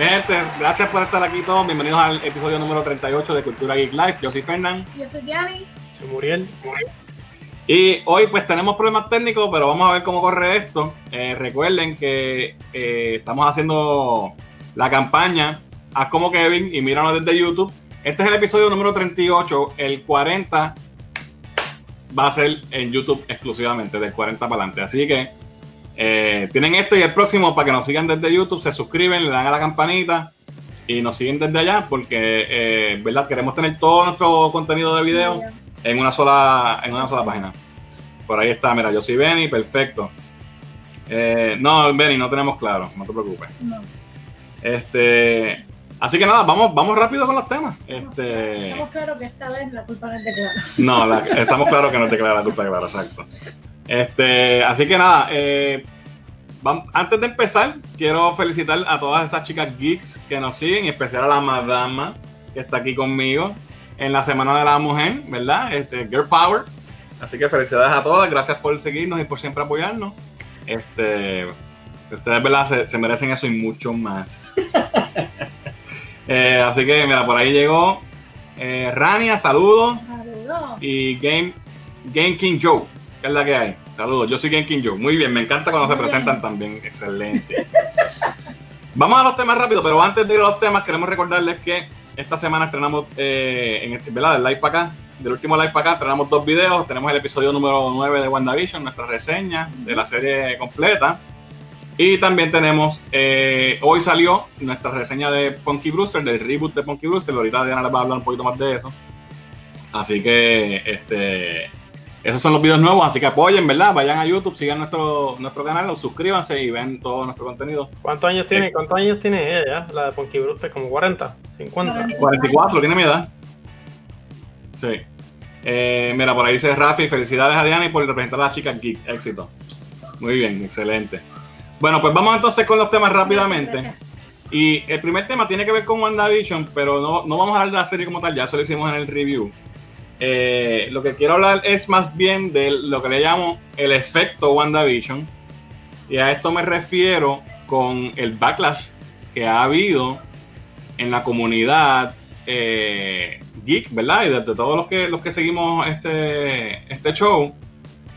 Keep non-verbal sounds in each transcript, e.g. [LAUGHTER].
Gente, gracias por estar aquí todos. Bienvenidos al episodio número 38 de Cultura Geek Live. Yo soy Fernán. Yo soy Yanni. Soy Muriel. Y hoy pues tenemos problemas técnicos, pero vamos a ver cómo corre esto. Eh, recuerden que eh, estamos haciendo la campaña Haz como Kevin y míranos desde YouTube. Este es el episodio número 38. El 40 va a ser en YouTube exclusivamente, del 40 para adelante. Así que eh, tienen este y el próximo para que nos sigan desde YouTube, se suscriben, le dan a la campanita y nos siguen desde allá porque, eh, ¿verdad? Queremos tener todo nuestro contenido de video en una sola, en una sola página. Por ahí está, mira, yo soy Benny, perfecto. Eh, no, Benny, no tenemos claro, no te preocupes. No. Este, así que nada, vamos, vamos rápido con los temas. Este, Estamos claros que esta vez la culpa no es de Clara. no, la- estamos claros que no te declara la culpa, claro, exacto. Este, así que nada, eh, antes de empezar, quiero felicitar a todas esas chicas geeks que nos siguen, en especial a la madama que está aquí conmigo en la Semana de la Mujer, ¿verdad? Este, Girl Power. Así que felicidades a todas, gracias por seguirnos y por siempre apoyarnos. Este, ustedes, ¿verdad? Se, se merecen eso y mucho más. [LAUGHS] Eh, así que, mira, por ahí llegó eh, Rania, saludos. Saludos. Y Game, Game King Joe, que es la que hay. Saludos, yo soy Game King Joe. Muy bien, me encanta cuando se presentan también. Excelente. Vamos a los temas rápido, pero antes de ir a los temas, queremos recordarles que esta semana estrenamos, eh, en este, ¿verdad? Del live para acá, del último live para acá, estrenamos dos videos. Tenemos el episodio número 9 de WandaVision, nuestra reseña de la serie completa. Y también tenemos, eh, hoy salió nuestra reseña de Punky Brewster, del reboot de Punky Brewster. Ahorita Diana les va a hablar un poquito más de eso. Así que, este, esos son los videos nuevos, así que apoyen, ¿verdad? Vayan a YouTube, sigan nuestro, nuestro canal, suscríbanse y ven todo nuestro contenido. ¿Cuántos años tiene? ¿Cuántos años tiene ella ya? La de Punky Brewster, como 40, 50. 44, tiene mi edad. Sí. Eh, mira, por ahí dice Rafi, felicidades a Diana y por representar a las chicas geek. Éxito. Muy bien, excelente. Bueno, pues vamos entonces con los temas rápidamente. Y el primer tema tiene que ver con WandaVision, pero no, no vamos a hablar de la serie como tal, ya eso lo hicimos en el review. Eh, lo que quiero hablar es más bien de lo que le llamo el efecto WandaVision. Y a esto me refiero con el backlash que ha habido en la comunidad eh, geek, ¿verdad? Y de, de todos los que, los que seguimos este, este show.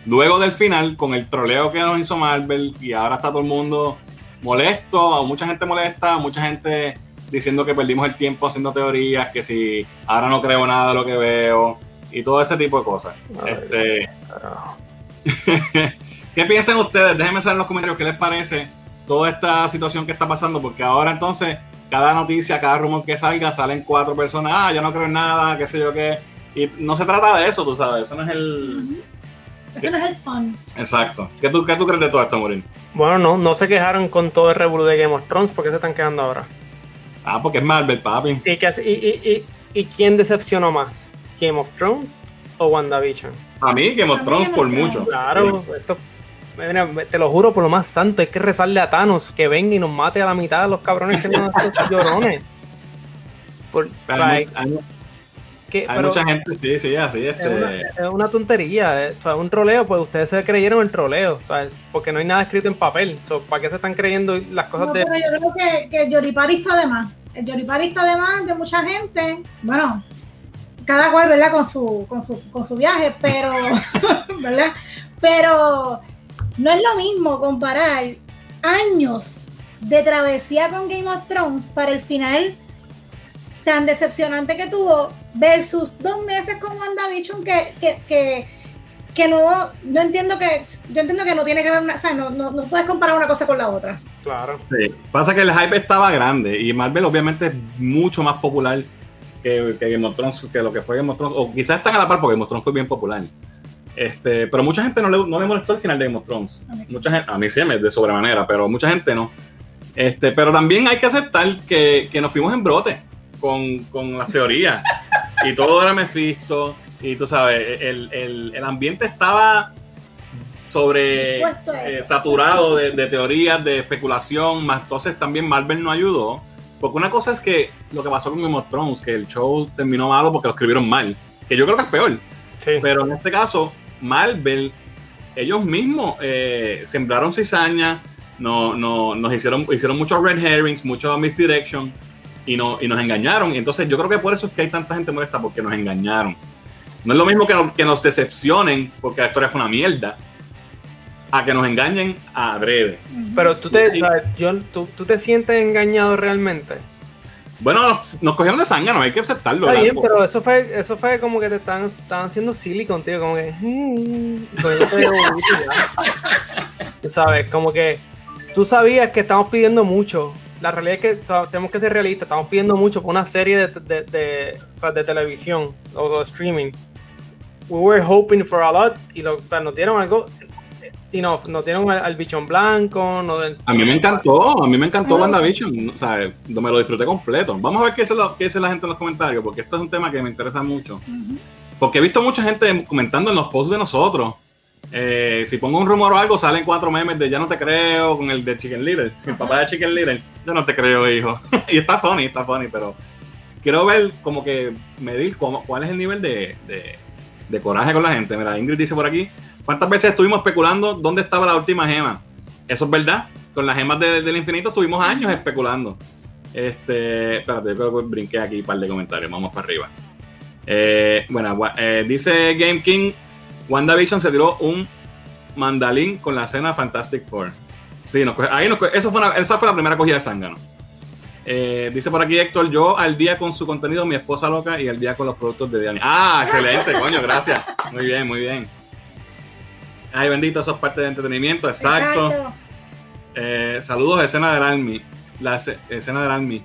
Luego del final, con el troleo que nos hizo Marvel, y ahora está todo el mundo molesto, mucha gente molesta, mucha gente diciendo que perdimos el tiempo haciendo teorías, que si ahora no creo nada de lo que veo, y todo ese tipo de cosas. Ay, Este. [LAUGHS] ¿Qué piensan ustedes? Déjenme saber en los comentarios qué les parece toda esta situación que está pasando, porque ahora entonces cada noticia, cada rumor que salga, salen cuatro personas, ah, yo no creo en nada, qué sé yo qué. Y no se trata de eso, tú sabes, eso no es el... Ujú. Ese no es el fun. Exacto. ¿Qué tú, qué tú crees de todo esto, Morín? Bueno, no, no se quejaron con todo el revuelo de Game of Thrones, ¿por qué se están quedando ahora? Ah, porque es Marvel, papi. ¿Y, y, y, y, y quién decepcionó más? ¿Game of Thrones o WandaVision? A mí, Game of Thrones por mucho. Claro, esto, mira, te lo juro por lo más santo, hay que rezarle a Thanos que venga y nos mate a la mitad de los cabrones que no estos [LAUGHS] llorones. Por, o Pero sea, hay, hay- que- hay pero mucha gente, sí, sí, así, es, una, este... es una tontería, eh, o sea, un troleo, pues ustedes se creyeron el troleo, o sea, porque no hay nada escrito en papel, so, ¿para qué se están creyendo las cosas No, de... pero yo creo que, que el Yoripari está de más. El Yoripari está de más de mucha gente. Bueno, cada cual, ¿verdad? Con su, con su, con su viaje, pero, [LAUGHS] ¿verdad? Pero no es lo mismo comparar años de travesía con Game of Thrones para el final tan decepcionante que tuvo versus dos meses con WandaVision que, que, que, que no, no entiendo que, yo entiendo que no tiene que ver, una, o sea, no, no, no puedes comparar una cosa con la otra. Claro, Sí. Pasa que el hype estaba grande y Marvel obviamente es mucho más popular que, que Game of Thrones, que lo que fue Game of Thrones, o quizás están a la par porque Game of Thrones fue bien popular. Este, pero mucha gente no le, no le molestó el final de Game of Thrones. A mí sí. Mucha gente, a mí sí me de sobremanera, pero mucha gente no. Este, pero también hay que aceptar que, que nos fuimos en brote con, con las teorías. y todo era Mephisto. Y tú sabes, el, el- el ambiente estaba sobre eh, saturado de, de teorías, de especulación, más entonces también Marvel no ayudó. Porque una cosa es que lo que pasó con Game of Thrones, que el show terminó malo porque lo escribieron mal, que yo creo que es peor. sí. Pero en este caso, Marvel, ellos mismos eh, sembraron cizaña, no, no, nos hicieron, hicieron muchos red herrings, mucho misdirection y, no, y nos engañaron. Y entonces yo creo que por eso es que hay tanta gente molesta porque nos engañaron. No es lo mismo que, nos- que nos decepcionen porque la historia fue una mierda a que nos engañen a adrede. Pero tú te, John, ¿tú, tú te sientes engañado realmente. Bueno, nos, nos cogieron de sangre, no hay que aceptarlo. Está pero eso fue, eso fue como que te estaban, estaban haciendo silly contigo, como que. mm, y ya. [LAUGHS] Tú sabes, como que tú sabías que estamos pidiendo mucho. La realidad es que tenemos que ser realistas, estamos pidiendo mucho por una serie de, de, de, televisión o de streaming. We were hoping for a lot y lo, nos dieron algo. Y no, nos dieron al, al bichón blanco. no den- A mí me encantó, a mí me encantó. WandaVision, o sea, me lo disfruté completo. Vamos a ver qué dice, lo- qué dice la gente en los comentarios, porque esto es un tema que me interesa mucho. Ujú. Porque he visto mucha gente comentando en los posts de nosotros. eh, si pongo un rumor o algo, salen cuatro memes de ya no te creo con el de Chicken Little, [LAUGHS] el papá de Chicken Little. Yo no te creo, hijo. [LAUGHS] y está funny, está funny, pero quiero ver como que medir cómo, cuál es el nivel de, de- de coraje con la gente. Mira, Ingrid dice por aquí, ¿cuántas veces estuvimos especulando dónde estaba la última gema? Eso es verdad. Con las gemas de- del infinito estuvimos años especulando. Este, espérate, yo creo que brinqué aquí un par de comentarios. Vamos para arriba. Eh, bueno, eh, dice Game King, WandaVision se tiró un mandalín con la escena Fantastic Four. Sí, nos ahí nos eso fue esa fue la primera cogida de zángano. Eh, dice por aquí Héctor, yo al día con su contenido, mi esposa loca y al día con los productos de Diani. Ah, excelente, coño, gracias. Muy bien, muy bien. Ay, bendito, eso es parte de entretenimiento, exacto. Eh, saludos, escena del Army. La esce- escena del Army.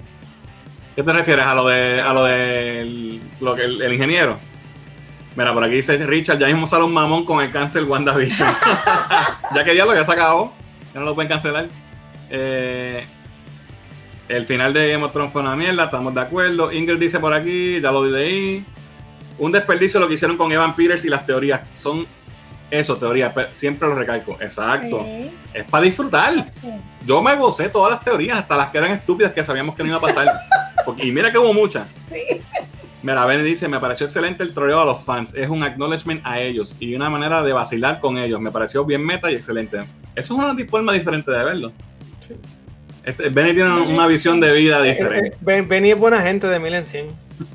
¿Qué te refieres? ¿A lo de a lo de lo que el, el ingeniero? Mira, por aquí dice Richard, ya mismo sale un mamón con el cáncer WandaVision. [LAUGHS] ya que diablo, ya se acabó. Ya no lo pueden cancelar. Eh, el final de Game of Thrones fue una mierda, estamos de acuerdo. Ingrid dice por aquí, ya lo leí. Un desperdicio lo que hicieron con Evan Peters y las teorías. Son eso, teorías. pe- Siempre lo recalco. Exacto. Sí, Es para disfrutar. sí. Yo me gocé todas las teorías, hasta las que eran estúpidas que sabíamos que no iba a pasar. [LAUGHS] Porque- y mira que hubo muchas. Sí. Mira, Ben dice, me pareció excelente el troleo a los fans. Es un acknowledgement a ellos y una manera de vacilar con ellos. Me pareció bien meta y excelente. Eso es una forma diferente de verlo. Sí. Este, Benny tiene una visión de vida diferente. Ben- Benny es buena gente de mil en cien. [LAUGHS]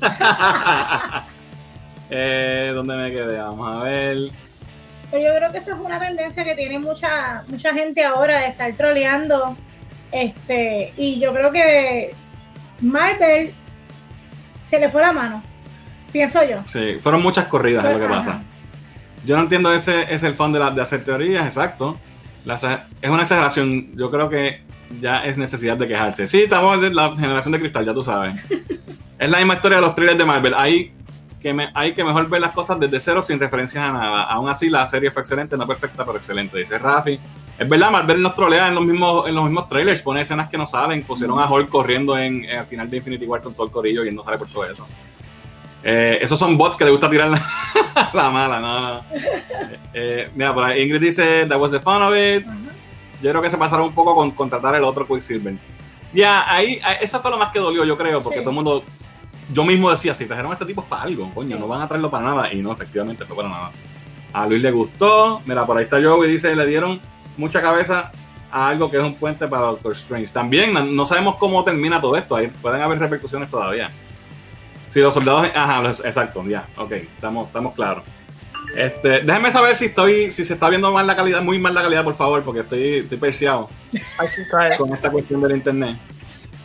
eh, ¿Dónde me quedé? Vamos a ver. Pero yo creo que esa es una tendencia que tiene mucha, mucha gente ahora de estar troleando. Este, y yo creo que Marvel se le fue la mano. Pienso yo. Sí, fueron muchas corridas, es lo que Ajá. pasa. Yo no entiendo ese es el fan de, la- de hacer teorías, exacto. La es una exageración. Yo creo que ya es necesidad de quejarse. Sí, estamos en la generación de cristal, ya tú sabes. [LAUGHS] es la misma historia de los trailers de Marvel. Hay que, me- hay que mejor ver las cosas desde cero sin referencias a nada. Aún así, la serie fue excelente, no perfecta, pero excelente. Dice Rafi. Es verdad, Marvel nos trolea en los mismos, en los mismos trailers, pone escenas que no salen. Pusieron a Hulk corriendo en, en- al final de Infinity War con todo el corillo y él no sale por todo eso. Eh, esos son bots que le gusta tirar la, [LAUGHS] la mala, no, no. Eh, mira, por ahí Ingrid dice, that was the fun of it. Yo creo que se pasaron un poco con contratar el otro Quicksilver. Ya, ahí, ahí- esa fue lo más que dolió, yo creo, porque Sí. todo el mundo, yo mismo decía, si trajeron a este tipo es para algo, coño, Sí. no van a traerlo para nada. Y no, efectivamente fue para nada. A Luis le gustó, mira, por ahí está Joe y dice, le dieron mucha cabeza a algo que es un puente para Doctor Strange. También no, sabemos cómo termina todo esto, ahí pueden haber repercusiones todavía. Si los soldados, ajá, los- exacto, ya, ok, estamos, estamos claros. Este, déjenme saber si estoy, si se está viendo mal la calidad, muy mal la calidad, por favor, porque estoy, estoy perseado con esta cuestión del internet.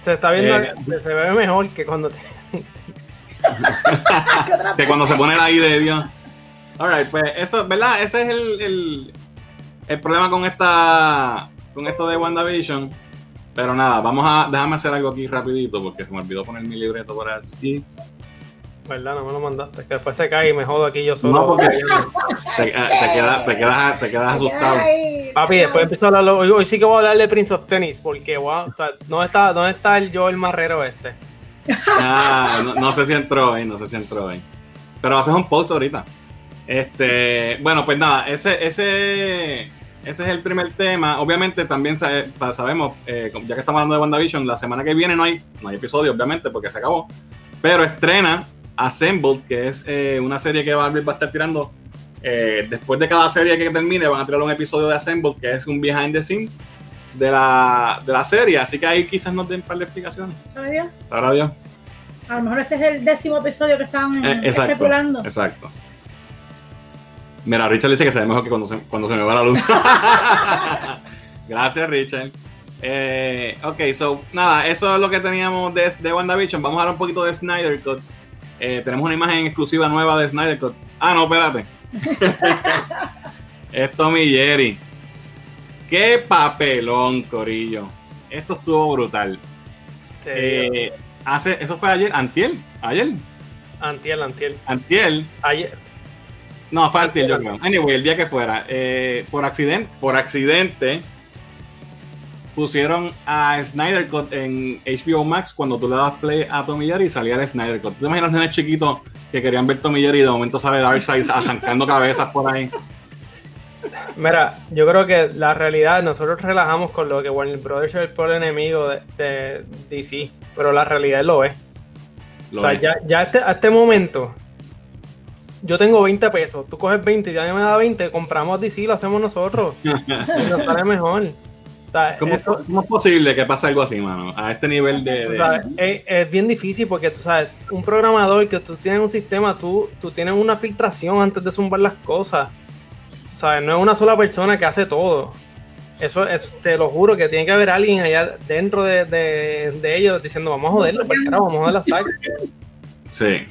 Se está viendo, Eh, se, se ve mejor que cuando te, [LAUGHS] ¿Qué otra Que cuando se pone la I de Dios. Alright, pues eso, ¿verdad? Ese es el, el, el problema con esta. con esto de WandaVision. Pero nada, vamos a. Déjame hacer algo aquí rapidito porque se me olvidó poner mi libreto por aquí. ¿verdad? No me lo mandaste. Que después se cae y me jodo aquí yo solo. No, porque te, te quedas, te, quedas, te quedas asustado. Papi, después empiezo a hablar. Hoy, hoy sí que voy a hablar de Prince of Tennis. Porque, wow, o sea, ¿dónde está, ¿dónde está el Joel Marrero este? Ah, no, no sé si entró hoy, no sé si entró hoy. Pero haces un post ahorita. Este, bueno, pues nada, ese, ese, ese es el primer tema. Obviamente también sa- pa- sabemos, eh, ya que estamos hablando de WandaVision, la semana que viene no hay, no hay episodio, obviamente, porque se acabó. Pero estrena Assembled, que es eh, una serie que Marvel va a estar tirando. eh, después de cada serie que termine, van a tirar un episodio de Assembled, que es un behind the scenes de la, de la serie, así que ahí quizás nos den un par de explicaciones. ¿Sabe Dios? Ahora Dios. A lo mejor ese es el décimo episodio que estaban Eh, exacto, especulando. exacto. Mira, Richard dice que se ve mejor que cuando se, cuando se me va la luz. [LAUGHS] Gracias, Richard. Eh, ok, so, nada, eso es lo que teníamos de, de WandaVision. Vamos a hablar un poquito de Snyder Cut. Eh, tenemos una imagen exclusiva nueva de Snyder Cut. Ah, no, espérate. [LAUGHS] es Tommy Jerry. Qué papelón, Corillo. Esto estuvo brutal. Eh, hace, eso fue ayer, antier, ayer, Antiel, antiel. antier, Ayer, no, fue antier, yo creo. Anyway, el día que fuera, eh, por accidente, por accidente, pusieron a Snyder Cut en HBO Max cuando tú le das play a Tommy Jerry y salía el Snyder Cut. ¿Tú te imaginas nenes chiquitos que querían ver Tommy Jerry y de momento sale Darkseid arrancando cabezas por ahí? Mira, yo creo que la realidad, nosotros relajamos con lo que Warner Brothers es el peor enemigo de, de DC, pero la realidad lo es. Lo o sea, es. ya, ya este- a este momento, yo tengo 20 pesos, tú coges 20 y ya me da 20, compramos DC lo hacemos nosotros. y [LAUGHS] nos sale mejor. O sea, ¿Cómo, eso- cómo es posible que pase algo así, mano? A este nivel de... tú de- sabes, es, es bien difícil porque tú sabes, un programador que tú tienes un sistema, tú, tú tienes una filtración antes de zumbar las cosas. Sabes, no es una sola persona que hace todo. Eso es, te lo juro que tiene que haber alguien allá dentro de, de- ellos diciendo, vamos a joderlo, para carajo, vamos a joder la saga. Sí.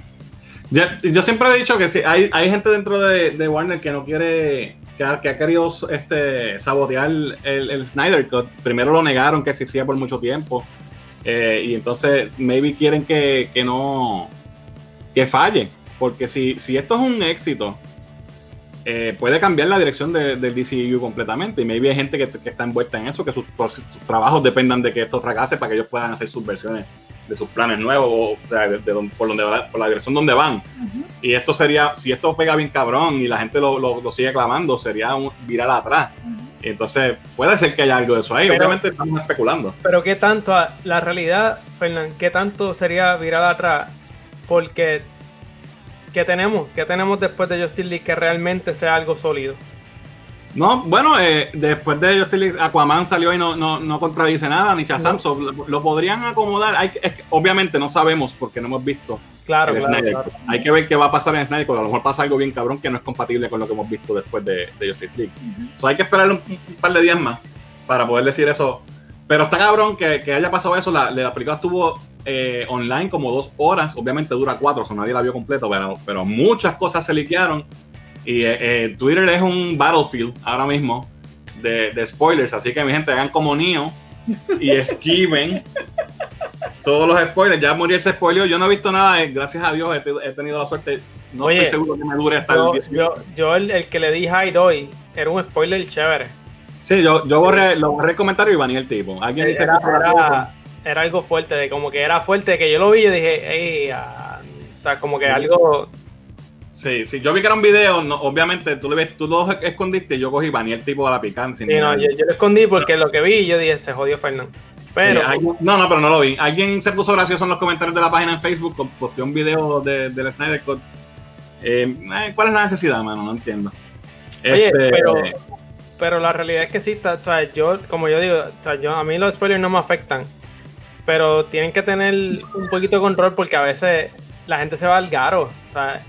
Yo, siempre he dicho que sí, hay, hay gente dentro de, Warner que no quiere, que ha, que ha querido este, sabotear el, el Snyder Cut. Primero lo negaron que existía por mucho tiempo. eh, y entonces, maybe quieren que, que no, que falle. Porque si, si esto es un éxito, eh, puede cambiar la dirección de- del DCU completamente. Y maybe hay gente que, que está envuelta en eso, que sus, sus trabajos dependan de que esto fracase para que ellos puedan hacer sus versiones de sus planes nuevos, o, o sea, de, de donde- por, donde va- por la dirección donde van. Y esto sería, si esto pega bien cabrón y la gente lo, lo- lo sigue clamando, sería un viral atrás. Entonces puede ser que haya algo de eso ahí. Pero- Obviamente estamos especulando. Pero qué tanto, a- la realidad, Fernán, qué tanto sería virar atrás, porque ¿qué tenemos? ¿Qué tenemos después de Justice League que realmente sea algo sólido? No, bueno, eh, después de Justice League, Aquaman salió y no, no, no contradice nada, ni Shazam, No. so, lo, lo podrían acomodar. Hay, que- es que obviamente no sabemos porque no hemos visto Claro, el claro, Snyder claro. Hay que ver qué va a pasar en Snyder Cut. A lo mejor pasa algo bien cabrón que no es compatible con lo que hemos visto después de, de Justice League. Ujú. So, hay que esperar un, un par de días más para poder decir eso. Pero está cabrón que, que haya pasado eso. La, la película estuvo eh, online como dos horas. Obviamente dura cuatro, o sea, nadie la vio completo, pero, pero muchas cosas se liquearon. Y eh, eh, Twitter es un battlefield ahora mismo de, de spoilers. Así que mi gente, hagan como Neo y [LAUGHS] esquiven todos los spoilers. Ya Muriel se spoileó. Yo no he visto nada. eh, gracias a Dios he, he tenido la suerte. No Oye, estoy seguro que me dure hasta Yo, el 18. yo, yo el, el que le di hide hoy era un spoiler chévere. Sí, yo, yo borré, lo borré el comentario y baneé el tipo. Alguien dice Era, que era- era algo fuerte, de como que era fuerte, que yo lo vi y dije, ey, ah", o sea, como que algo, Sí, sí, yo vi que era un video, no, obviamente tú, le ves, tú lo escondiste y yo cogí y baneé el tipo a la picante. sí, no, yo, yo lo escondí porque lo que vi yo dije, se jodió Fernando. Pero, no, no, pero no lo vi. Alguien se puso gracioso en los comentarios de la página en Facebook, posteó un video de, del Snyder Cut. Eh, eh, ¿Cuál es la necesidad, mano? No entiendo. Oye, Este, pero, pero la realidad es que sí, está, o sea, yo, como yo digo, o sea, yo, a mí los spoilers no me afectan, pero tienen que tener un poquito de control porque a veces la gente se va al garo. O sea,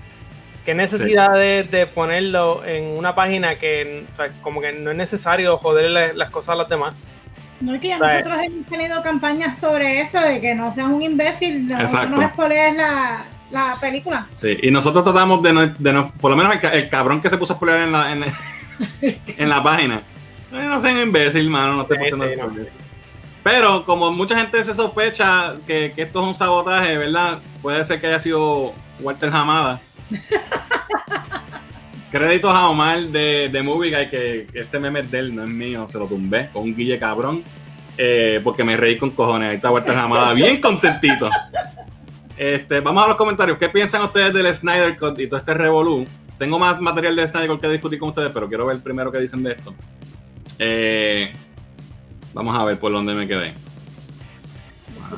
¿qué necesidad de, de ponerlo en una página que o sea, como que no es necesario joderle las cosas a los demás? No es que ya nosotros hemos tenido campañas sobre eso, de que no seas un imbécil, no, Exacto. no spoilees la, la película. Sí, y nosotros tratamos de no, de no- por lo menos el, el cabrón que se puso a spoiler en la, en, [LAUGHS] en la página. Eh, no sean imbécil, mano, no te Sí, sí, no. Pero como mucha gente se sospecha que, que esto es un sabotaje, ¿verdad? Puede ser que haya sido Walter Hamada. [LAUGHS] Créditos a Omar de, de Movie Guy, que, que este meme es de él, no es mío, se lo tumbé con un guille cabrón. eh, porque me reí con cojones. Ahí está Walter Hamada, [LAUGHS] bien contentito. Este, vamos a los comentarios. ¿Qué piensan ustedes del Snyder Cut y todo este revolú? Tengo más material de Snyder Cut que discutir con ustedes, pero quiero ver primero qué dicen de esto. Eh, vamos a ver por dónde me quedé.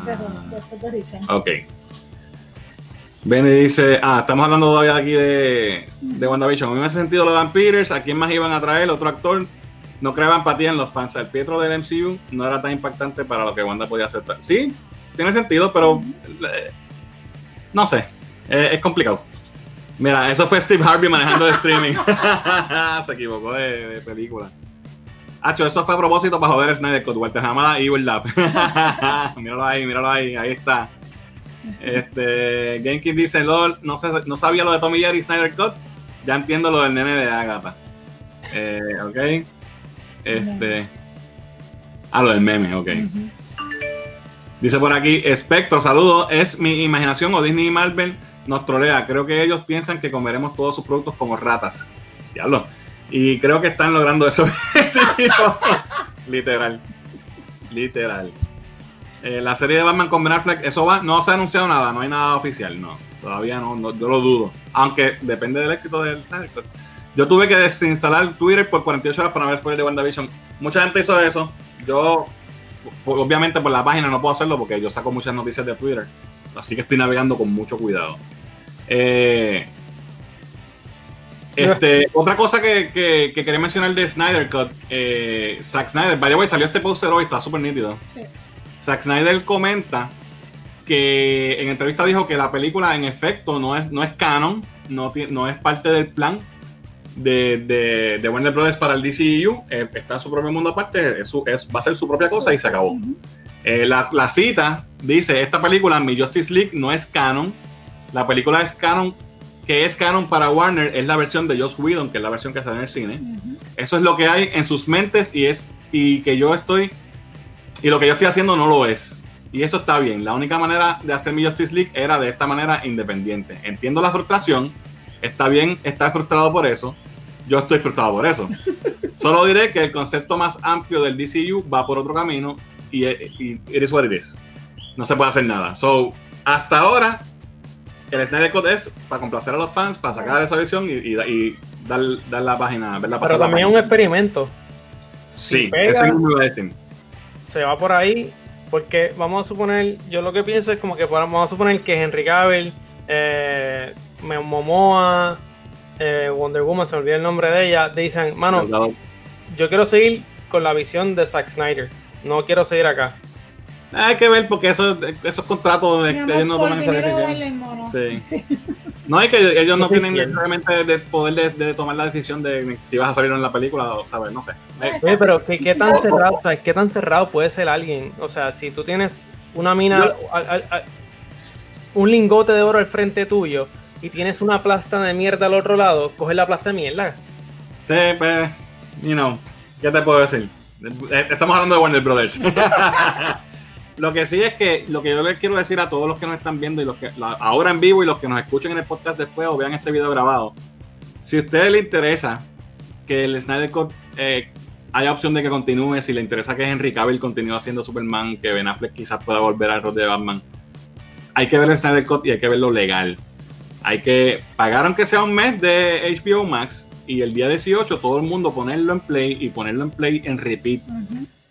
De- después de Richard. Ok. Benny dice, ah, estamos hablando todavía aquí de, de WandaVision. A mí me hace sentido lo de Van Peters. ¿A quién más iban a traer? Otro actor. no creaba empatía en los fans. El Pietro del MCU no era tan impactante para lo que Wanda podía hacer. Sí, tiene sentido, pero eh, no sé, eh, es complicado. Mira, eso fue Steve Harvey manejando el streaming. [LAUGHS] Se equivocó de, película. Hacho, eso fue a propósito para joder Snyder Cut, Walter Hamada y Evil Lab. míralo ahí, míralo ahí, ahí está. Este, Genkin dice, LOL, no, sé, no sabía lo de Tommy Jerry y Snyder Cut. Ya entiendo lo del nene de Agatha. Eh, ok. Este. Ah, lo del meme, ok. Dice por aquí, Espectro, saludo. Es mi imaginación o Disney y Marvel nos trolea. Creo que ellos piensan que comeremos todos sus productos como ratas. Diablo. Y creo que están logrando eso. [LAUGHS] Literal. Literal. Eh, la serie de Batman con Ben Affleck, eso va, no se ha anunciado nada, no hay nada oficial, no. Todavía no, yo lo dudo. Aunque depende del éxito del Snyder Yo tuve que desinstalar Twitter por 48 horas para ver spoilers de WandaVision. Mucha gente hizo eso. Yo, obviamente por la página no puedo hacerlo porque yo saco muchas noticias de Twitter. Así que estoy navegando con mucho cuidado. Eh, este, otra cosa que, quería mencionar de Snyder Cut, eh, Zack Snyder, by the way, salió este poster hoy, está súper nítido. Zack Snyder comenta que en entrevista dijo que la película en efecto no es, no es canon, no, no es parte del plan de, de, Warner Brothers para el DCU, e eh, está en su propio mundo aparte, es, va a ser su propia cosa y se acabó. Eh, la, la, cita dice, esta película, mi Justice League, no es canon, la película es canon, que es canon para Warner, es la versión de Joss Whedon, que es la versión que sale en el cine. Eso es lo que hay en sus mentes y es y que yo estoy y lo que yo estoy haciendo no lo es. Y eso está bien. La única manera de hacer mi Justice League era de esta manera independiente. Entiendo la frustración. Está bien estar frustrado por eso. Yo estoy frustrado por eso. [LAUGHS] Solo diré que el concepto más amplio del DCU va por otro camino y, y it is what it is. No se puede hacer nada. So, hasta ahora, el Snyder Code es para complacer a los fans, para sacar esa visión y, dar, la página, ver la Pero también es un experimento. Sí, eso es un Se va por ahí porque vamos a suponer, yo lo que pienso es como que vamos a suponer que Henry Cavill, eh, Momoa, eh, Wonder Woman, se olvidó el nombre de ella, dicen, mano, yo quiero seguir con la visión de Zack Snyder, no quiero seguir acá. Hay que ver porque eso, esos contratos de, ellos no toman esa decisión. [LAUGHS] Sí. No hay que ellos no tienen realmente el poder de, tomar la decisión de si vas a salir en la película o sabes, no sé. Oye, pero ¿qué, tan cerrado, qué tan cerrado puede ser alguien? O sea, si tú tienes una mina, un lingote de oro al frente tuyo y tienes una plasta de mierda al otro lado, coges la plasta de mierda. Sí, pues, you know, ¿qué te puedo decir? Eh, estamos hablando de Warner Brothers. [LAUGHS] Lo que sí es que lo que yo les quiero decir a todos los que nos están viendo y los que ahora en vivo y los que nos escuchen en el podcast después o vean este video grabado, si a ustedes les interesa que el Snyder Cut eh, haya opción de que continúe, si le interesa que Henry Cavill continúe haciendo Superman, que Ben Affleck quizás pueda volver al rol de Batman, hay que ver el Snyder Cut y hay que verlo legal. Hay que pagar aunque sea un mes de HBO Max y el día 18 todo el mundo ponerlo en play y ponerlo en play en repeat.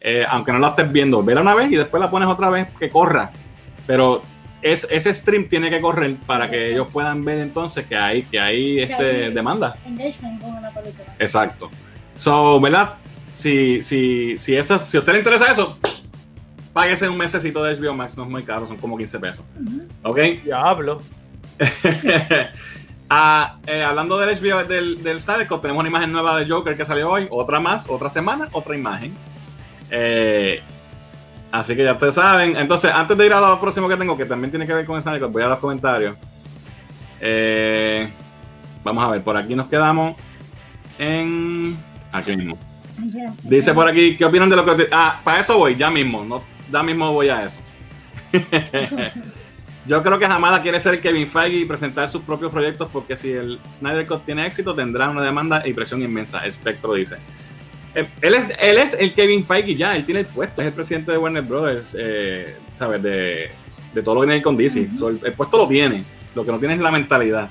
Eh, aunque no la estés viendo, vela una vez y después la pones otra vez que corra. Pero es, ese stream tiene que correr para que ellos puedan ver entonces que hay, que hay este, demanda. Exacto. So, ¿verdad? Si, si, si, eso, si a usted le interesa eso, páguese un mesecito de HBO Max, no es muy caro, son como 15 pesos. ¿Ok? Diablo. [LAUGHS] ah, eh, hablando del HBO del, del tenemos una imagen nueva de Joker que salió hoy, otra más, otra semana, otra imagen. Eh, así que ya ustedes saben. Entonces, antes de ir a lo próximo que tengo, que también tiene que ver con Snyder, voy a los comentarios. Eh, vamos a ver, por aquí nos quedamos en. Aquí mismo. Dice por aquí, ¿qué opinan de lo que.? Ah, para eso voy, ya mismo. No, ya mismo voy a eso. [LAUGHS] Yo creo que Hamada quiere ser Kevin Feige y presentar sus propios proyectos porque si el Snyder Cut tiene éxito tendrá una demanda y presión inmensa. Espectro dice. Eh, él es, él es el Kevin Feige ya, él tiene el puesto, es el presidente de Warner Brothers, eh, ¿sabes? De, todo lo que tiene con DC. el, puesto lo tiene, lo que no tiene es la mentalidad.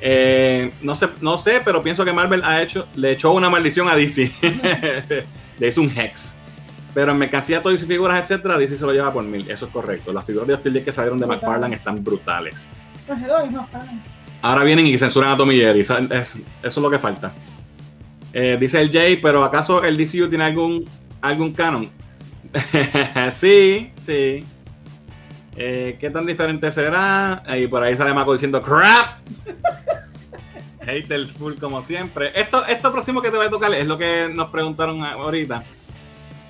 Eh, no, sé, no sé, pero pienso que Marvel ha hecho, le echó una maldición a DC. [LAUGHS] le hizo un hex. Pero en mercancía, toys y figuras, etcétera, DC se lo lleva por mil. Eso es correcto. Las figuras de Hostil que salieron de McFarlane están brutales. Ahora vienen y censuran a Tommy Jerry. Eso, eso es lo que falta. Eh, dice el Jay, pero ¿acaso el DCU tiene algún, algún canon? [LAUGHS] sí, sí. Eh, ¿Qué tan diferente será? Y por ahí sale Mako diciendo crap. [LAUGHS] Hater full como siempre. Esto, esto próximo que te voy a tocar es lo que nos preguntaron ahorita.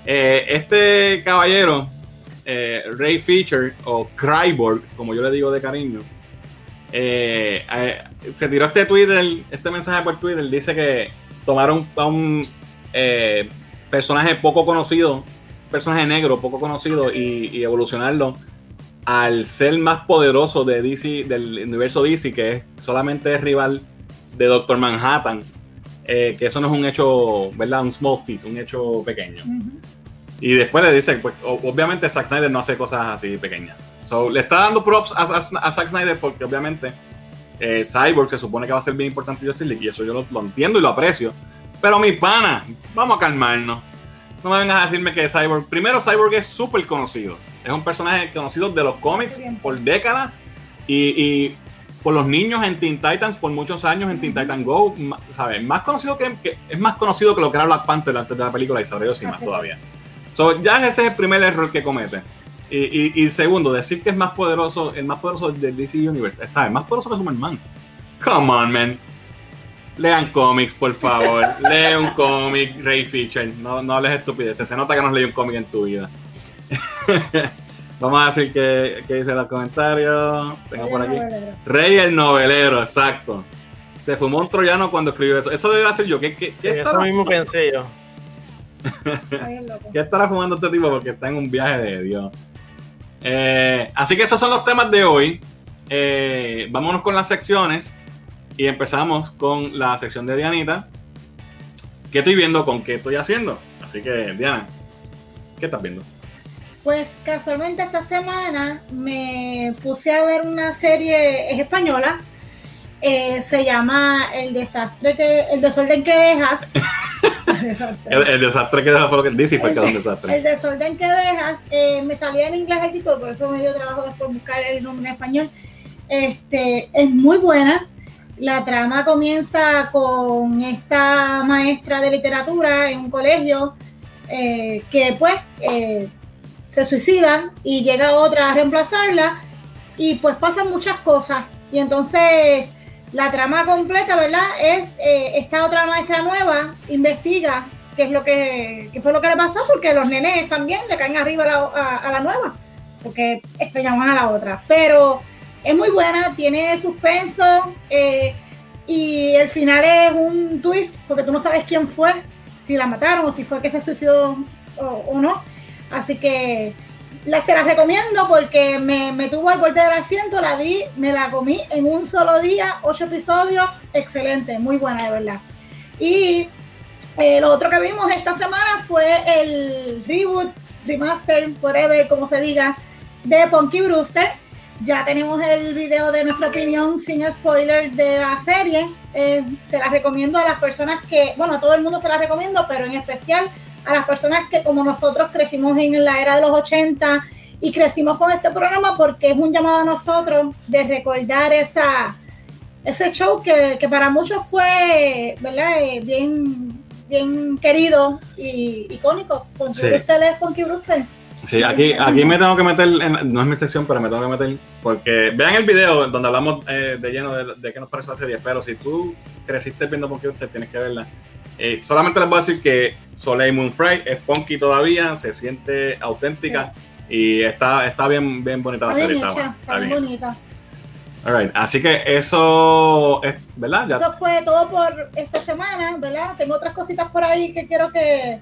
Eh, este caballero, eh, Ray Feature o Cryborg, como yo le digo de cariño, se tiró este Twitter, este mensaje por Twitter, dice que tomaron a un personaje poco conocido, personaje negro poco conocido y evolucionarlo al ser más poderoso de DC, del universo DC, que es solamente rival de Doctor Manhattan, eh, que eso no es un hecho, ¿verdad? Un small feat, un hecho pequeño. Y después le dice, pues obviamente Zack Snyder no hace cosas así pequeñas. So, le está dando props a, Zack Snyder porque obviamente eh, Cyborg se supone que va a ser bien importante en Justice League y eso yo lo, lo, entiendo y lo aprecio. Pero mi pana, vamos a calmarnos. No me vengas a decirme que Cyborg, primero Cyborg es súper conocido. Es un personaje conocido de los cómics por décadas y, por los niños en Teen Titans por muchos años en Teen Titans Go. ¿sabes? Más conocido que, es más conocido que lo que era Black Panther antes de la película y sabré si más todavía. So, ya ese es el primer error que comete. Y, segundo, decir que es más poderoso, el más poderoso del DC Universe, ¿sabes? Más poderoso que Superman. Come on, man. Lean cómics, por favor. [LAUGHS] Lee un cómic, Ray Feature. No, no hables estupideces. Se nota que no has leído un cómic en tu vida. [LAUGHS] Vamos a decir que, dice los comentarios. Tengo por aquí. Rey el novelero, exacto. Se fumó un troyano cuando escribió eso. Eso debe ser yo. ¿Qué, qué, eso mismo pensé yo. [LAUGHS] ¿Qué estará fumando este tipo? Porque está en un viaje de Dios. Eh, así que esos son los temas de hoy. Eh, vámonos con las secciones. Y empezamos con la sección de Dianita. ¿Qué estoy viendo? ¿Con qué estoy haciendo? Así que, Diana, ¿qué estás viendo? Pues casualmente esta semana me puse a ver una serie, es española, eh, se llama El desastre que, el desorden que dejas. [LAUGHS] [LAUGHS] el, desastre. que dejas fue lo que dice fue que es un desastre. El desorden que dejas, eh, me salía en inglés el título, por eso me dio trabajo después buscar el nombre en español. Este, es muy buena. La trama comienza con esta maestra de literatura en un colegio eh, que pues se suicida y llega otra a reemplazarla y pues pasan muchas cosas. Y entonces la trama completa, ¿verdad? Es eh, esta otra maestra nueva investiga qué es lo que fue lo que le pasó porque los nenes también le caen arriba a la, nueva porque estrellaban a la otra. Pero es muy buena, tiene suspenso eh, y el final es un twist porque tú no sabes quién fue, si la mataron o si fue que se suicidó o no. Así que la, se las recomiendo porque me, me tuvo al borde del asiento, la vi, me la comí en un solo día, ocho episodios, excelente, muy buena de verdad. Y eh, lo otro que vimos esta semana fue el reboot, remaster, whatever, como se diga, de Punky Brewster. Ya tenemos el video de nuestra opinión sin spoiler de la serie. Eh, se las recomiendo a las personas que, bueno, a todo el mundo se las recomiendo, pero en especial a las personas que como nosotros crecimos en la era de los 80 y crecimos con este programa porque es un llamado a nosotros de recordar esa, ese show que, para muchos fue ¿verdad? Eh, bien, bien querido y icónico. Con sí. Punky Brewster. Sí, aquí, aquí me tengo que meter, no es mi sección, pero me tengo que meter, porque vean el video donde hablamos eh, de lleno de, de, qué nos parece la serie, pero si tú creciste viendo Punky Brewster, tienes que verla. Eh, solamente les voy a decir que Soleil Moon Fry es punky todavía, se siente auténtica y está, está bien, bien bonita la serie. está, bien bonita. Así que eso es, ¿verdad? Eso fue todo por esta semana, ¿verdad? Tengo otras cositas por ahí que quiero que,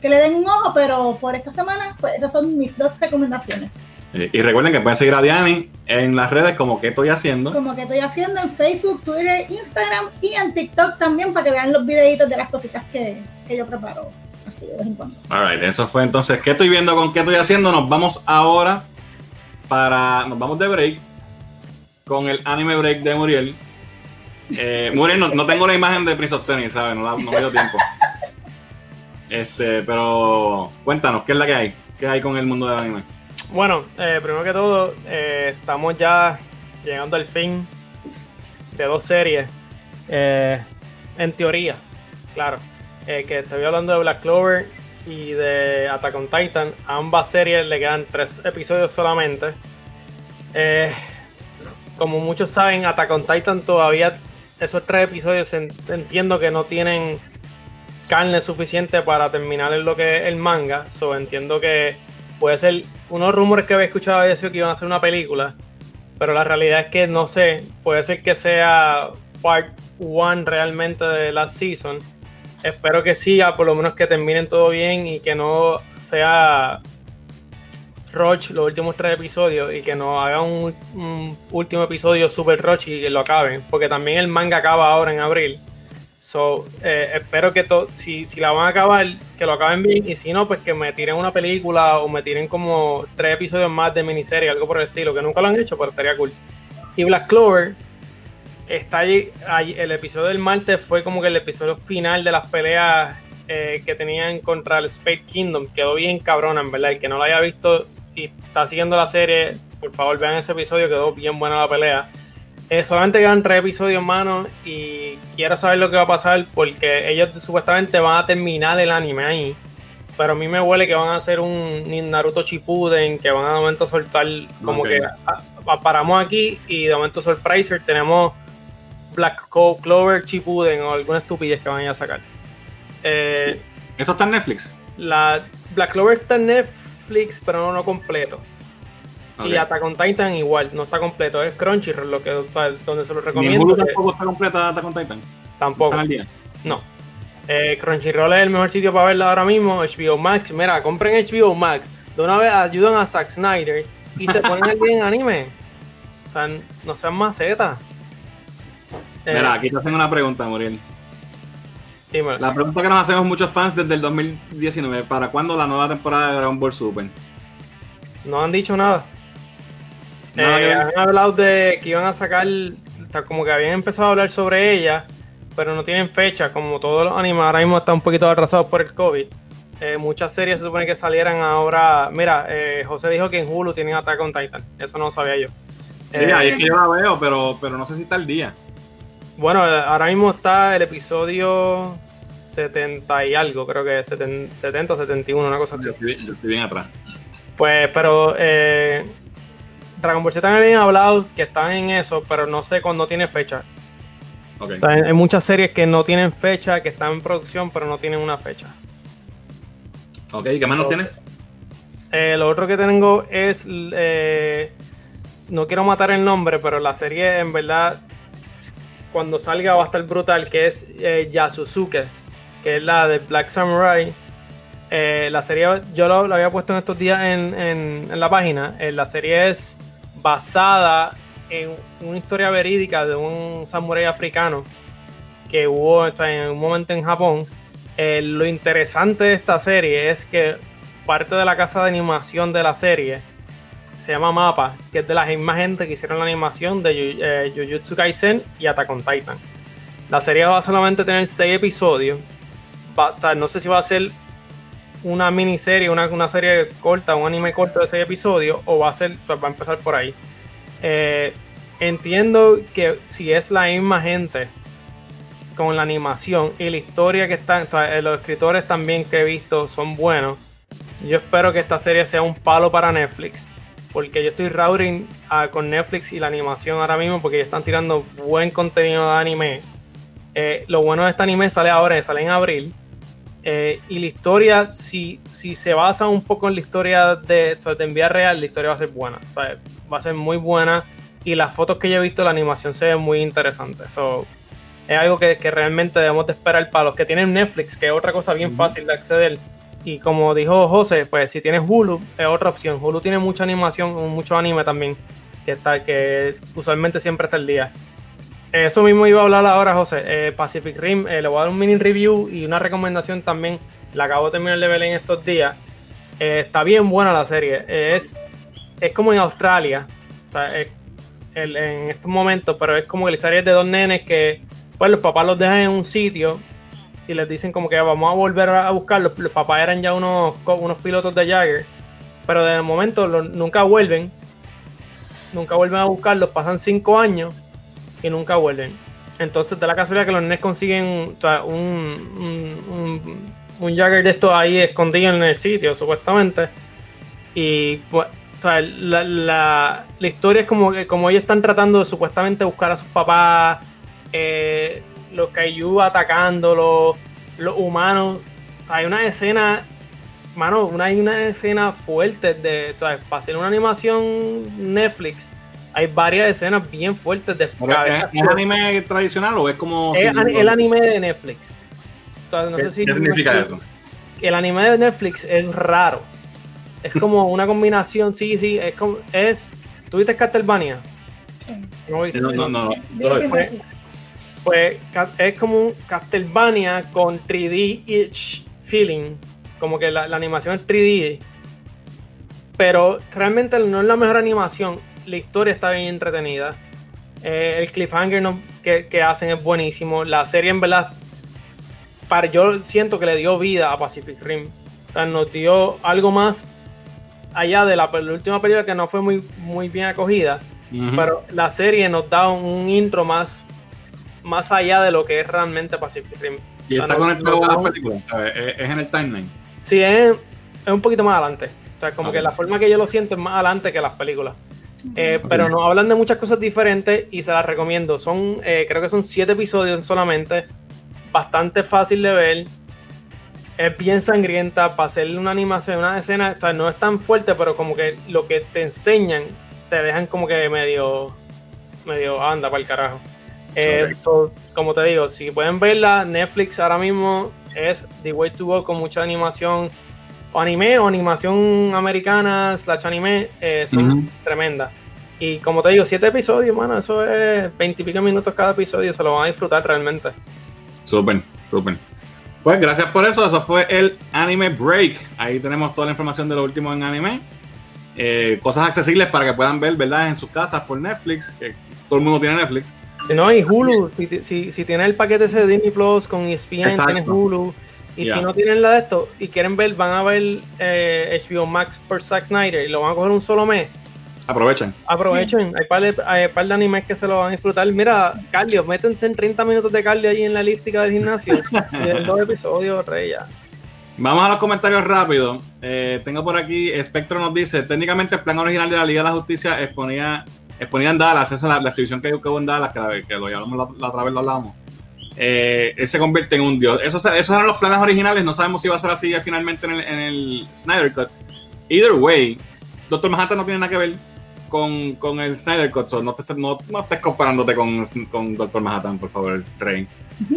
que le den un ojo, pero por esta semana, pues esas son mis dos recomendaciones. Eh, y recuerden que pueden seguir a Diani en las redes como que estoy haciendo. Como que estoy haciendo en Facebook, Twitter, Instagram y en TikTok también para que vean los videitos de las cositas que, yo preparo así de vez en cuando. Alright, eso fue entonces qué estoy viendo con qué estoy haciendo. Nos vamos ahora para. Nos vamos de break con el anime break de Muriel. Eh, Muriel, no, tengo la imagen de Prince of Tennis, ¿sabes? No, no me dio tiempo. [LAUGHS] Este, pero cuéntanos, ¿qué es la que hay? ¿Qué hay con el mundo del anime? Bueno, eh, primero que todo, eh, estamos ya llegando al fin de dos series. Eh, en teoría, claro. eh, que estoy hablando de Black Clover y de Attack on Titan. A ambas series le quedan tres episodios solamente. Eh, como muchos saben, Attack on Titan todavía, esos tres episodios entiendo que no tienen carne suficiente para terminar en lo que es el manga. So entiendo que puede ser. Unos rumores que había escuchado había sido que iban a hacer una película. Pero la realidad es que no sé. Puede ser que sea part one realmente de la season espero que siga, por lo menos que terminen todo bien y que no sea Roach los últimos tres episodios y que no haga un, último episodio super Roach y que lo acaben, porque también el manga acaba ahora en abril. So, eh, espero que si, si la van a acabar, que lo acaben bien y si no, pues que me tiren una película o me tiren como tres episodios más de miniserie, algo por el estilo, que nunca lo han hecho, pero estaría cool. Y Black Clover, está allí, el episodio del martes fue como que el episodio final de las peleas eh, que tenían contra el Space Kingdom. Quedó bien cabrona, en verdad. El que no lo haya visto y está siguiendo la serie, por favor vean ese episodio, quedó bien buena la pelea. Eh, solamente quedan tres episodios, mano, y quiero saber lo que va a pasar porque ellos supuestamente van a terminar el anime ahí. Pero a mí me huele que van a hacer un Naruto Shippuden, que van a de momento soltar como que paramos aquí y de momento Surpriser tenemos Black Clover Chipuden o alguna estupidez que van a sacar. Eh, ¿Esto está en Netflix? La Black Clover está en Netflix, pero no, no completo. Y Attack on Titan igual, no está completo. Es Crunchyroll lo que, donde se lo recomiendo. ¿Hulu tampoco está completa Attack on Titan? Tampoco. ¿No, día? no. Eh, Crunchyroll es el mejor sitio para verla ahora mismo. HBO Max, mira, compren HBO Max. De una vez ayudan a Zack Snyder y se ponen el bien en anime. O sea, no sean macetas. Mira, aquí te hacen una pregunta, Muriel. La pregunta que nos hacemos muchos fans desde el 2019, ¿para cuándo la nueva temporada de Dragon Ball Super? No han dicho nada. Eh, han hablado de que iban a sacar, como que habían empezado a hablar sobre ella, pero no tienen fecha, como todos los animes ahora mismo están un poquito atrasados por el COVID. Eh, muchas series se supone que salieran ahora. Mira, eh, José dijo que en Hulu tienen Attack on Titan, eso no lo sabía yo. Sí, ahí es que yo la veo, pero, pero no sé si está el día. Bueno, ahora mismo está el episodio 70 y algo, creo que 70 o 71, una cosa así. Yo estoy, bien atrás. Pues, pero eh, Dragon Ball Z también habían hablado que están en eso, pero no sé cuándo tiene fecha. Okay. hay muchas series que no tienen fecha, que están en producción, pero no tienen una fecha. Ok, ¿qué más nos tienes? Eh, lo otro que tengo es. Eh, no quiero matar el nombre, pero la serie en verdad cuando salga va a estar brutal, que es eh, Yasusuke, que es la de Black Samurai. Eh, la serie, yo lo, había puesto en estos días en, la página. Eh, la serie es basada en una historia verídica de un samurái africano que hubo en un momento en Japón. lo interesante de esta serie es que parte de la casa de animación de la serie se llama Mapa, que es de las mismas gente que hicieron la animación de eh, Jujutsu Kaisen y Attack on Titan. La serie va a solamente tener 6 episodios. no sé si va a ser una miniserie, una, una serie corta, un anime corto de 6 episodios, o va a ser, va a empezar por ahí. Eh, entiendo que si es la misma gente con la animación y la historia que están, eh, los escritores también que he visto son buenos. Yo espero que esta serie sea un palo para Netflix porque yo estoy routing ah, con Netflix y la animación ahora mismo porque están tirando buen contenido de anime. Eh, lo bueno de este anime sale ahora, sale en abril. Eh, y la historia, si, si se basa un poco en la historia de, de enviar real, la historia va a ser buena. va a ser muy buena. Y las fotos que yo he visto, la animación se ve muy interesante. eso es algo que, realmente debemos de esperar para los que tienen Netflix, que es otra cosa bien fácil de acceder y como dijo José, pues si tienes Hulu, es otra opción. Hulu tiene mucha animación, mucho anime también, que está, que usualmente siempre está el día. Eso mismo iba a hablar ahora, José. Eh, Pacific Rim, eh, le voy a dar un mini review y una recomendación también. La acabo de terminar de ver en estos días. Eh, está bien buena la serie. es, es como en Australia. O sea, en estos momentos, pero es como que la serie de dos nenes que pues los papás los dejan en un sitio y les dicen como que vamos a volver a buscarlos. Los papás eran ya unos, unos pilotos de Jagger, pero de momento nunca vuelven. Nunca vuelven a buscarlos, pasan cinco años y nunca vuelven. Entonces, de la casualidad que los nenes consiguen un, un, un, Jagger de estos ahí escondido en el sitio, supuestamente. Y pues, o sea, la, la, la historia es como que como ellos están tratando de supuestamente buscar a sus papás, eh, los Kaiju atacándolos, los humanos. Hay una escena, mano, una, hay una escena fuerte de, o sea, para hacer una animación Netflix. Hay varias escenas bien fuertes de Pero, ¿Es, es anime tradicional o es como.? es si- el anime de Netflix. Entonces, no ¿Qué, sé si- qué significa eso? el anime de Netflix es raro. Es [LAUGHS] como una combinación, sí, sí, es como, es, ¿tuviste Castlevania? Sí. No, viste, No, no, ¿no? Pues. Pues es como un Castlevania con 3D-ish feeling, como que la, la animación es 3D, pero realmente no es la mejor animación, la historia está bien entretenida, Eh, el cliffhanger no- que, que hacen es buenísimo, la serie en verdad, para, yo siento que le dio vida a Pacific Rim, o sea, nos dio algo más allá de la, la última película que no fue muy, muy bien acogida, pero la serie nos da un intro más, más allá de lo que es realmente Pacific Rim. y está conectado a las películas, ¿sabes? Es, es en el timeline. Sí, es, es un poquito más adelante. O sea, como que la forma que yo lo siento es más adelante que las películas. Eh. Pero nos hablan de muchas cosas diferentes y se las recomiendo. Son, eh, creo que son siete episodios solamente. Bastante fácil de ver. Es bien sangrienta para hacerle una animación, una escena. O sea, no es tan fuerte, pero como que lo que te enseñan te dejan como que medio. medio anda para el carajo. Eh, so, como te digo, si pueden verla, Netflix ahora mismo es The Way to Go con mucha animación o anime o animación americana slash anime eh, son tremendas. Y como te digo, siete episodios, mano, eso es veintipico minutos cada episodio, se lo van a disfrutar realmente. Súper, súper. Pues gracias por eso. Eso fue el Anime Break. Ahí tenemos toda la información de lo último en anime. Eh, cosas accesibles para que puedan ver, ¿verdad? En sus casas por Netflix. Que todo el mundo tiene Netflix. No, y Hulu, si, si, si tienes el paquete ese de Disney Plus con ESPN, Exacto. tienes Hulu. Y si no tienen la de esto y quieren ver, van a ver eh, HBO Max por Zack Snyder y lo van a coger un solo mes. Aprovechen. Aprovechen, hay par de, hay par de animes que se lo van a disfrutar. Mira, Carlos, métense en 30 minutos de Carlos ahí en la elíptica del gimnasio. [LAUGHS] y ven dos episodios, rey, ya. Vamos a los comentarios rápidos. Eh, tengo por aquí, Spectro nos dice, técnicamente el plan original de la Liga de la Justicia exponía, exponía en Dallas, esa es la, la exhibición que hubo en Dallas, que, la- que lo hablamos la, la otra vez lo hablábamos. Eh, él se convierte en un dios. Esos, esos eran los planes originales, no sabemos si va a ser así finalmente en el, en el Snyder Cut. Either way, Doctor Manhattan no tiene nada que ver con, con el Snyder Cut, so no, te, no, no estés comparándote con, con Doctor Manhattan, por favor, Rey.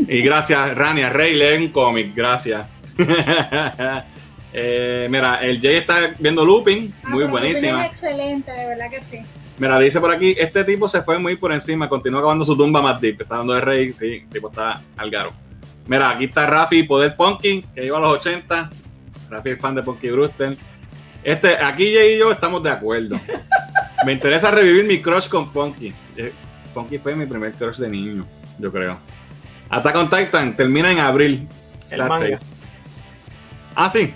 Y gracias, Rania, Rey, lee un cómic, gracias. [LAUGHS] Eh, mira, el Jay está viendo Looping, Ah, muy pero buenísima. Es excelente, de verdad que sí. Mira, dice por aquí, este tipo se fue muy por encima, continúa acabando su tumba más deep. Está dando de rey, sí, el tipo está al garo. Mira, aquí está Rafi, Poder Punky, que iba a los 80. Rafi es fan de Punky Brewster. Este, aquí Jay y yo estamos de acuerdo. [LAUGHS] Me interesa revivir mi crush con Punky. Eh, Punky fue mi primer crush de niño, yo creo. Attack on Titan termina en abril. El manga. Ah, sí.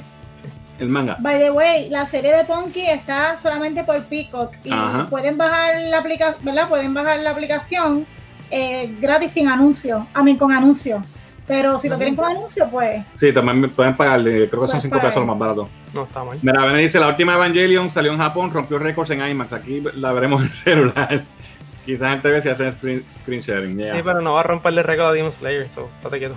El manga. By the way, la serie de Punky está solamente por Peacock y Ajá. pueden bajar la aplicación, ¿verdad? Pueden bajar la aplicación eh, gratis sin anuncio, a mí con anuncio. Pero si lo quieren con anuncio, pues Sí, también pueden pagarle, creo que son Pues 5 pague. pesos lo más barato. No está mal. Mira, Bene dice, la última Evangelion salió en Japón, rompió récords en IMAX. Aquí la veremos en celular. [LAUGHS] Quizás en TV si hacen screen, screen sharing. yeah. Sí, pero no va a romperle récord a Demon Slayer, so, estate quieto.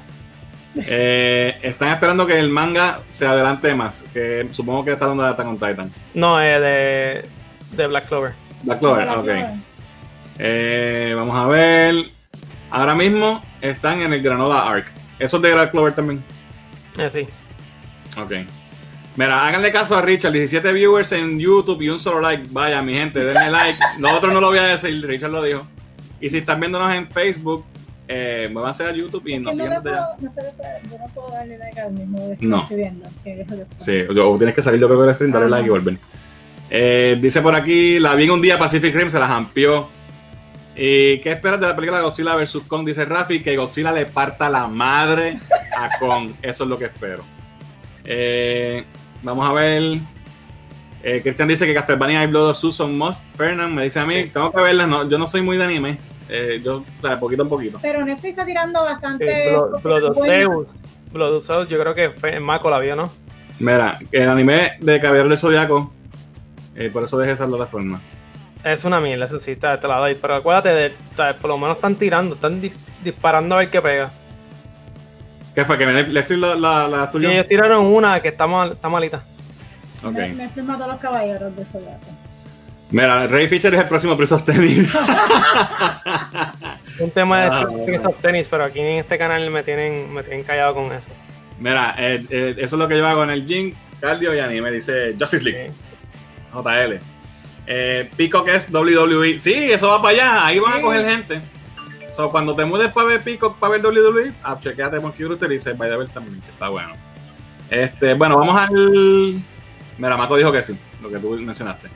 Eh, están esperando que el manga se adelante más. Que supongo que está hablando de Attack on Titan. No, eh, de, de Black Clover. Black Clover, Black ok. Clover. Eh, vamos a ver. Ahora mismo están en el Granola Arc. Eso es de Black Clover también. Eh, sí. Ok. Mira, háganle caso a Richard. 17 viewers en YouTube y un solo like. Vaya, mi gente, denle like. Nosotros no lo voy a decir, Richard lo dijo. Y si están viéndonos en Facebook, eh, muévanse a YouTube y Es nos no, siguen le desde allá. no puede- yo no puedo darle like al mismo de que No. estoy viendo. que. Sí, o tienes que salir creo del stream, darle Ajá. like y volver. Eh, dice por aquí, la vi en un día Pacific Rim, se la jampió. ¿Y qué esperas de la película Godzilla vs. Kong? Dice Rafi, que Godzilla le parta la madre a [LAUGHS] Kong. Eso es lo que espero. Eh, vamos a ver. Eh, Cristian dice que Castlevania y Blood of son must. Fernand me dice a mí, tengo que verlas. No, yo no soy muy de anime. Eh, yo, o sea, poquito a poquito. Pero Netflix está tirando Sí, bastante. Of buena. Zeus. Yo creo que fue, Mako la vio, ¿no? Mira, el anime de Caballero del Zodiaco, eh, por eso dejé esa plataforma. Es una mierda, eso sí, te, te la doy. Pero acuérdate, de, por lo menos están tirando, están di- disparando a ver qué pega. ¿Qué fue? ¿Que Netflix la, la, la Y destruyó? ellos tiraron una que está, mal, está malita. Ok. Me, me firma a los caballeros de Zodiaco. Mira, Ray Fisher es el próximo Prince of Tennis. [LAUGHS] Un tema Ah, de Prince of Tennis, pero aquí en este canal me tienen, me tienen callado con eso. Mira, eh, eh, eso es lo que yo hago en el gym, cardio y anime. Dice Justice League, Sí. JL. Eh, Peacock es WWE. Sí, eso va para allá. Ahí van a Sí. coger gente. So, cuando te mudes para ver Peacock, para ver WWE, ah, chequeate Monkey Rooster y dice, vaya a ver también, que está bueno. Este, bueno, vamos al. Mira, Marco dijo que sí, lo que tú mencionaste.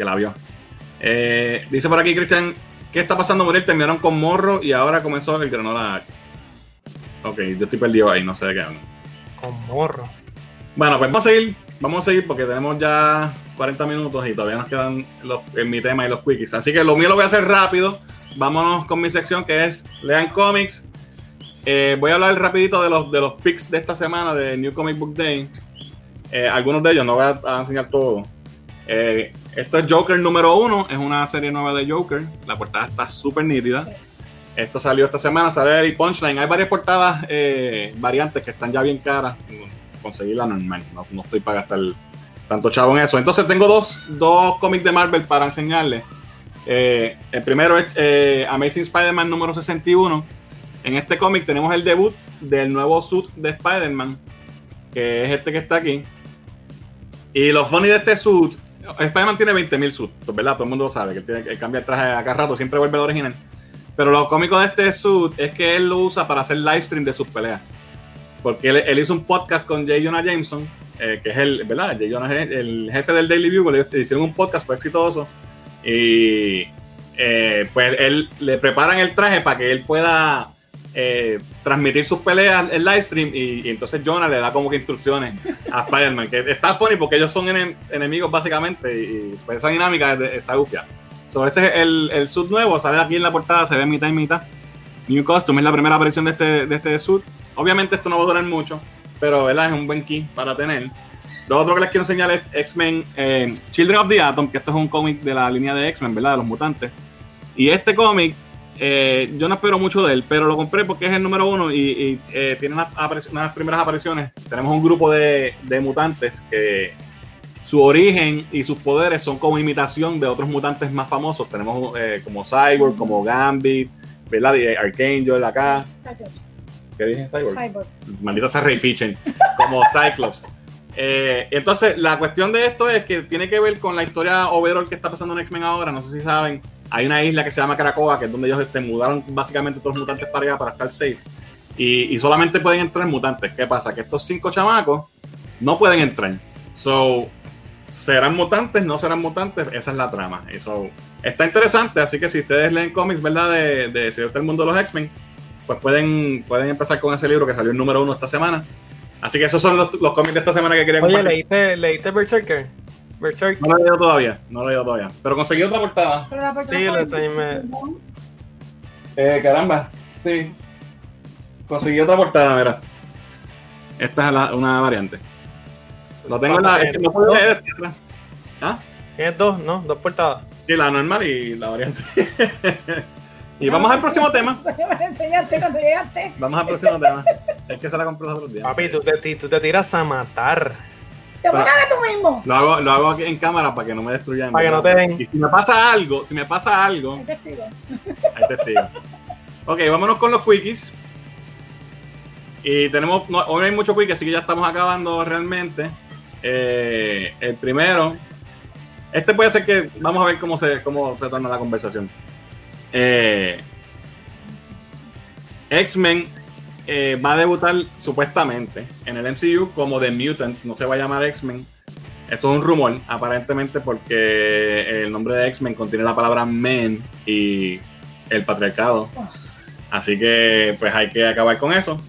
Que la vio. Eh, dice por aquí, Cristian, ¿qué está pasando, Muriel? Terminaron con Morro y ahora comenzó el Granola. Ok, yo estoy perdido ahí, no sé de qué hablan. Con morro. Bueno, pues vamos a seguir, vamos a seguir porque tenemos ya 40 minutos y todavía nos quedan los, en mi tema y los quickies. Así que lo mío lo voy a hacer rápido. Vámonos con mi sección que es Lean Comics. Eh, voy a hablar rapidito de los, de los picks de esta semana de New Comic Book Day. Eh, algunos de ellos, no voy a, a enseñar todo. Eh, esto es Joker número uno, es una serie nueva de Joker. La portada está súper nítida. Sí. Esto salió esta semana, sale el Punchline. Hay varias portadas eh, variantes que están ya bien caras. Conseguirla normal, no, no estoy para gastar tanto chavo en eso. Entonces tengo dos, dos cómics de Marvel para enseñarles. Eh, el primero es eh, Amazing Spider-Man número 61. En este cómic tenemos el debut del nuevo suit de Spider-Man, que es este que está aquí. Y lo funny de este suit, Spider-Man tiene 20.000 suits, pues, ¿verdad? Todo el mundo lo sabe, que, que cambia el traje a cada rato, siempre vuelve al original. Pero lo cómico de este suit es que él lo usa para hacer live stream de sus peleas. Porque él, él hizo un podcast con J. Jonah Jameson, eh, que es el, ¿verdad? J. Jonah el jefe del Daily Bugle. Ellos hicieron un podcast, fue exitoso. Y eh, pues él le preparan el traje para que él pueda eh, transmitir sus peleas en live stream. Y, y entonces Jonah le da como que instrucciones a [LAUGHS] Spider-Man. Que está funny porque ellos son enem- enemigos básicamente. Y, y, pues esa dinámica está gufia. So, ese es el, el suit nuevo, sale aquí en la portada, se ve mitad y mitad. New Costume es la primera aparición de este, de este suit. Obviamente esto no va a durar mucho, pero ¿verdad? es un buen key para tener. Lo otro que les quiero enseñar es X-Men eh, Children of the Atom, que esto es un cómic de la línea de X-Men, ¿verdad? De los mutantes. Y este cómic, eh, yo no espero mucho de él, pero lo compré porque es el número uno y, y, eh, tiene unas, primeras apariciones. Tenemos un grupo de, de mutantes que su origen y sus poderes son como imitación de otros mutantes más famosos. Tenemos eh, como Cyborg, como Gambit, ¿verdad? Y Archangel acá. Cyclops. ¿Qué dije? Cyborg. Cyborg. Maldita sea Ray Fisher, como Cyclops. Eh, entonces, la cuestión de esto es que tiene que ver con la historia overall que está pasando en X-Men ahora. No sé si saben, hay una isla que se llama Caracoa, que es donde ellos se mudaron básicamente todos los mutantes para allá para estar safe. Y, y solamente pueden entrar mutantes. ¿Qué pasa? Que estos cinco chamacos no pueden entrar. So, ¿serán mutantes? ¿No serán mutantes? Esa es la trama. Eso está interesante. Así que si ustedes leen cómics, ¿verdad? De, de Secreto del Mundo de los X-Men, pues pueden, pueden empezar con ese libro que salió el número uno esta semana. Así que esos son los, los cómics de esta semana que quería Oye, compartir. ¿leíste, ¿leíste Berserker? Berserk. No lo he leído todavía, no lo he leído todavía. Pero conseguí otra portada. Pero la portada Sí, lo enseñé. Eh, caramba, sí. Conseguí otra portada, mira. Esta es la- una variante. Lo tengo en la. Es que no puedo leer. ¿Ah? Tienes dos, ¿no? Dos portadas. Sí, la normal y la variante. [LAUGHS] y vamos al próximo tema. Me enseñaste cuando llegaste. Vamos al próximo tema. Es que se la compré los otros días. Papi, tú te, tú te tiras a matar. Te a tú mismo. Lo hago, lo hago aquí en cámara para que no me destruyan. Para que no te den. Y si me pasa algo, si me pasa algo, Hay testigo. hay testigos. ok, vámonos con los quickies. Y tenemos, no, hoy no hay mucho quickie, así que ya estamos acabando realmente. Eh, el primero, este puede ser que, vamos a ver cómo se, cómo se torna la conversación. Eh, X-Men eh, va a debutar supuestamente en el MCU como The Mutants, no se va a llamar X-Men. Esto es un rumor, aparentemente, porque el nombre de X-Men contiene la palabra men y el patriarcado. Así que, pues hay que acabar con eso.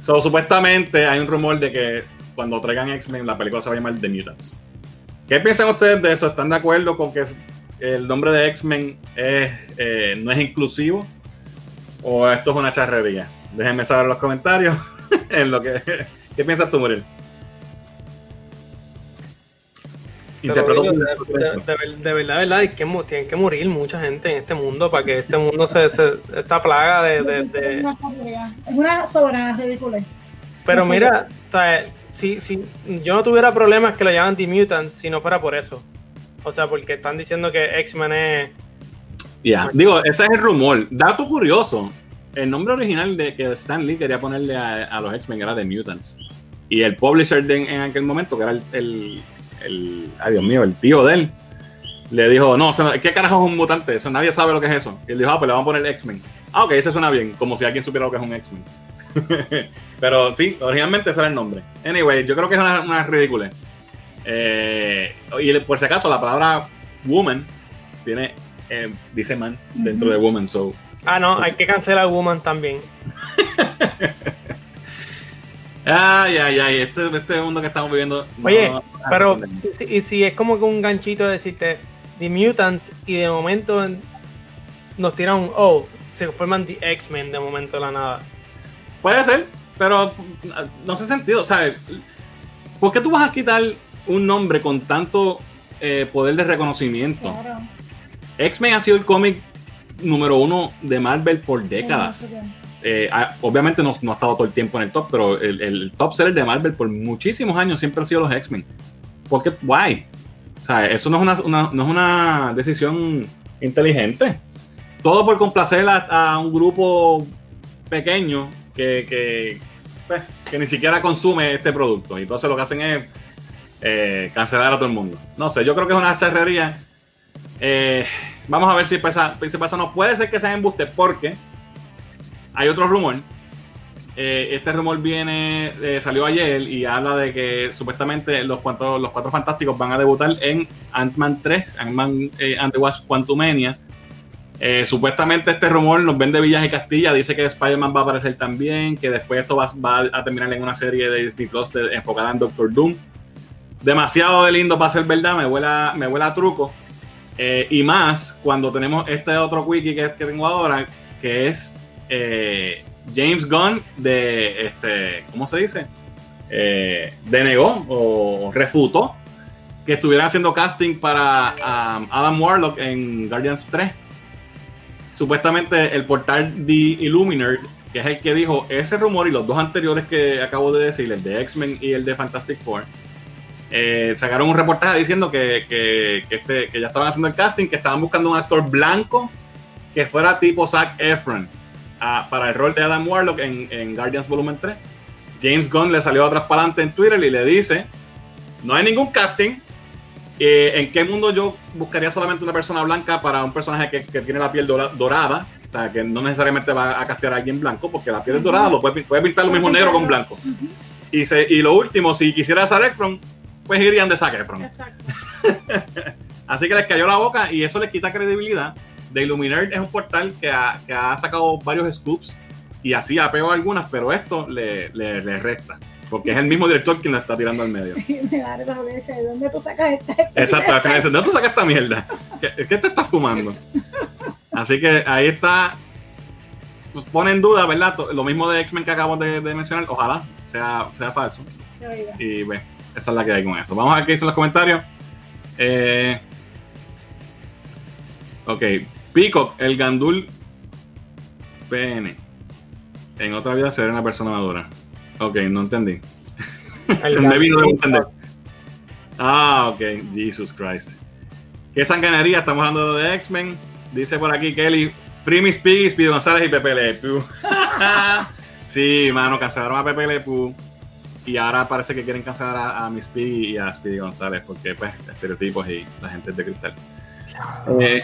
So, supuestamente hay un rumor de que cuando traigan X-Men, la película se va a llamar The Mutants. ¿Qué piensan ustedes de eso? ¿Están de acuerdo con que el nombre de X-Men eh, no es inclusivo o esto es una charrería. Déjenme saber en los comentarios [LAUGHS] en lo que ¿qué piensas tú, Muriel? Interpreto de, de, de, de, verdad, verdad, hay que, tienen que morir mucha gente en este mundo para que este mundo se, se esta plaga de, de, Es una soberana ridícula. Pero mira, o sea, si, si yo no tuviera problemas que lo llaman The Mutant si no fuera por eso. O sea, porque están diciendo que X-Men es. Ya, digo, ese es el rumor. Dato curioso: el nombre original de que Stan Lee quería ponerle a, a los X-Men era The Mutants. Y el publisher de, en aquel momento, que era el, el, el, Ay, Dios mío, el tío de él, le dijo: No, ¿qué carajo es un mutante? Eso, nadie sabe lo que es eso. Y él dijo: Ah, pues le vamos a poner X-Men. Ah, ok, ese suena bien, como si alguien supiera lo que es un X-Men. [LAUGHS] Pero sí, originalmente ese era el nombre. Anyway, yo creo que es una, una ridícula. Eh, y por si acaso, la palabra woman tiene, eh, dice man dentro uh -huh. de woman. So, ah, no, hay que cancelar woman también. [LAUGHS] ay, ay, ay, este, este mundo que estamos viviendo. Oye, no, pero no, y, y si es como que un ganchito de decirte The Mutants y de momento nos tiran un oh, se forman The X-Men de momento de la nada. Puede ser, pero no hace sentido, ¿sabes? ¿Por qué tú vas a quitar un nombre con tanto eh, poder de reconocimiento? Claro. X-Men ha sido el cómic número uno de Marvel por décadas. Eh, obviamente no, no, ha estado todo el tiempo en el top, pero el, el, top seller de Marvel por muchísimos años siempre han sido los X-Men. ¿Por qué? Why? O sea, eso no es una, una, no es una decisión inteligente. Todo por complacer a, a un grupo pequeño que, que, pues, que, ni siquiera consume este producto. Y entonces lo que hacen es eh, cancelar a todo el mundo. No sé, yo creo que es una charrería. Eh, vamos a ver si pasa, si pasa. No puede ser que sea embuste porque hay otro rumor. Eh, este rumor viene, eh, salió ayer y habla de que supuestamente los, cuatro, los cuatro fantásticos van a debutar en Ant-Man 3, Ant-Man eh, and the Wasp Quantumania. Eh, supuestamente este rumor nos vende Villas y Castilla, dice que Spider-Man va a aparecer también, que después esto va, a terminar en una serie de Disney Plus enfocada en Doctor Doom. Demasiado de lindo para ser verdad, me huela, me huela a truco. Eh, y más cuando tenemos este otro wiki que, tengo ahora, que es eh, James Gunn de, este, ¿cómo se dice? Eh, denegó o refutó que estuvieran haciendo casting para um, Adam Warlock en Guardians 3 supuestamente el portal The Illuminer, que es el que dijo ese rumor y los dos anteriores que acabo de decir, el de X-Men y el de Fantastic Four, eh, sacaron un reportaje diciendo que, que, que, este, que, ya estaban haciendo el casting, que estaban buscando un actor blanco que fuera tipo Zac Efron uh, para el rol de Adam Warlock en, en, Guardians Volumen 3. James Gunn le salió atrás para adelante en Twitter y le dice, no hay ningún casting, eh, ¿En qué mundo yo buscaría solamente una persona blanca para un personaje que, que tiene la piel dora, dorada? O sea, que no necesariamente va a castear a alguien blanco, porque la piel es dorada, lo puede, puede pintar lo mismo negro con blanco. Y, se, y lo último, si quisiera Zac Efron, pues irían de Zac Efron. Exacto. [LAUGHS] Así que les cayó la boca y eso les quita credibilidad. The Illuminate es un portal que ha, que ha sacado varios scoops y así ha pegado algunas, pero esto le, le, le resta. Porque es el mismo director quien la está tirando al medio. [LAUGHS] me da ¿de dónde tú sacas esta? Exacto, al final dice, ¿de dónde tú sacas esta mierda? ¿Qué, ¿Qué, te estás fumando? Así que ahí está. Pues pone en duda, ¿verdad? Lo mismo de X-Men que acabamos de, de, mencionar. Ojalá sea, sea falso. Y bueno, esa es la que hay con eso. Vamos a ver qué dicen los comentarios. Eh, ok. Peacock, el gandul PN. En otra vida será una persona madura. Ok, no entendí. [LAUGHS] Maybe no debo entender. Ah, ok. Jesus Christ. ¿Qué sanganería? Estamos hablando de X-Men. Dice por aquí Kelly, Free Miss Piggy, Speedy González y Pepe Le Pew. [LAUGHS] sí, mano, cancelaron a Pepe Le Pew. Y ahora parece que quieren cancelar a, a Miss Piggy y a Speedy González porque, pues, estereotipos y la gente es de cristal. Eh,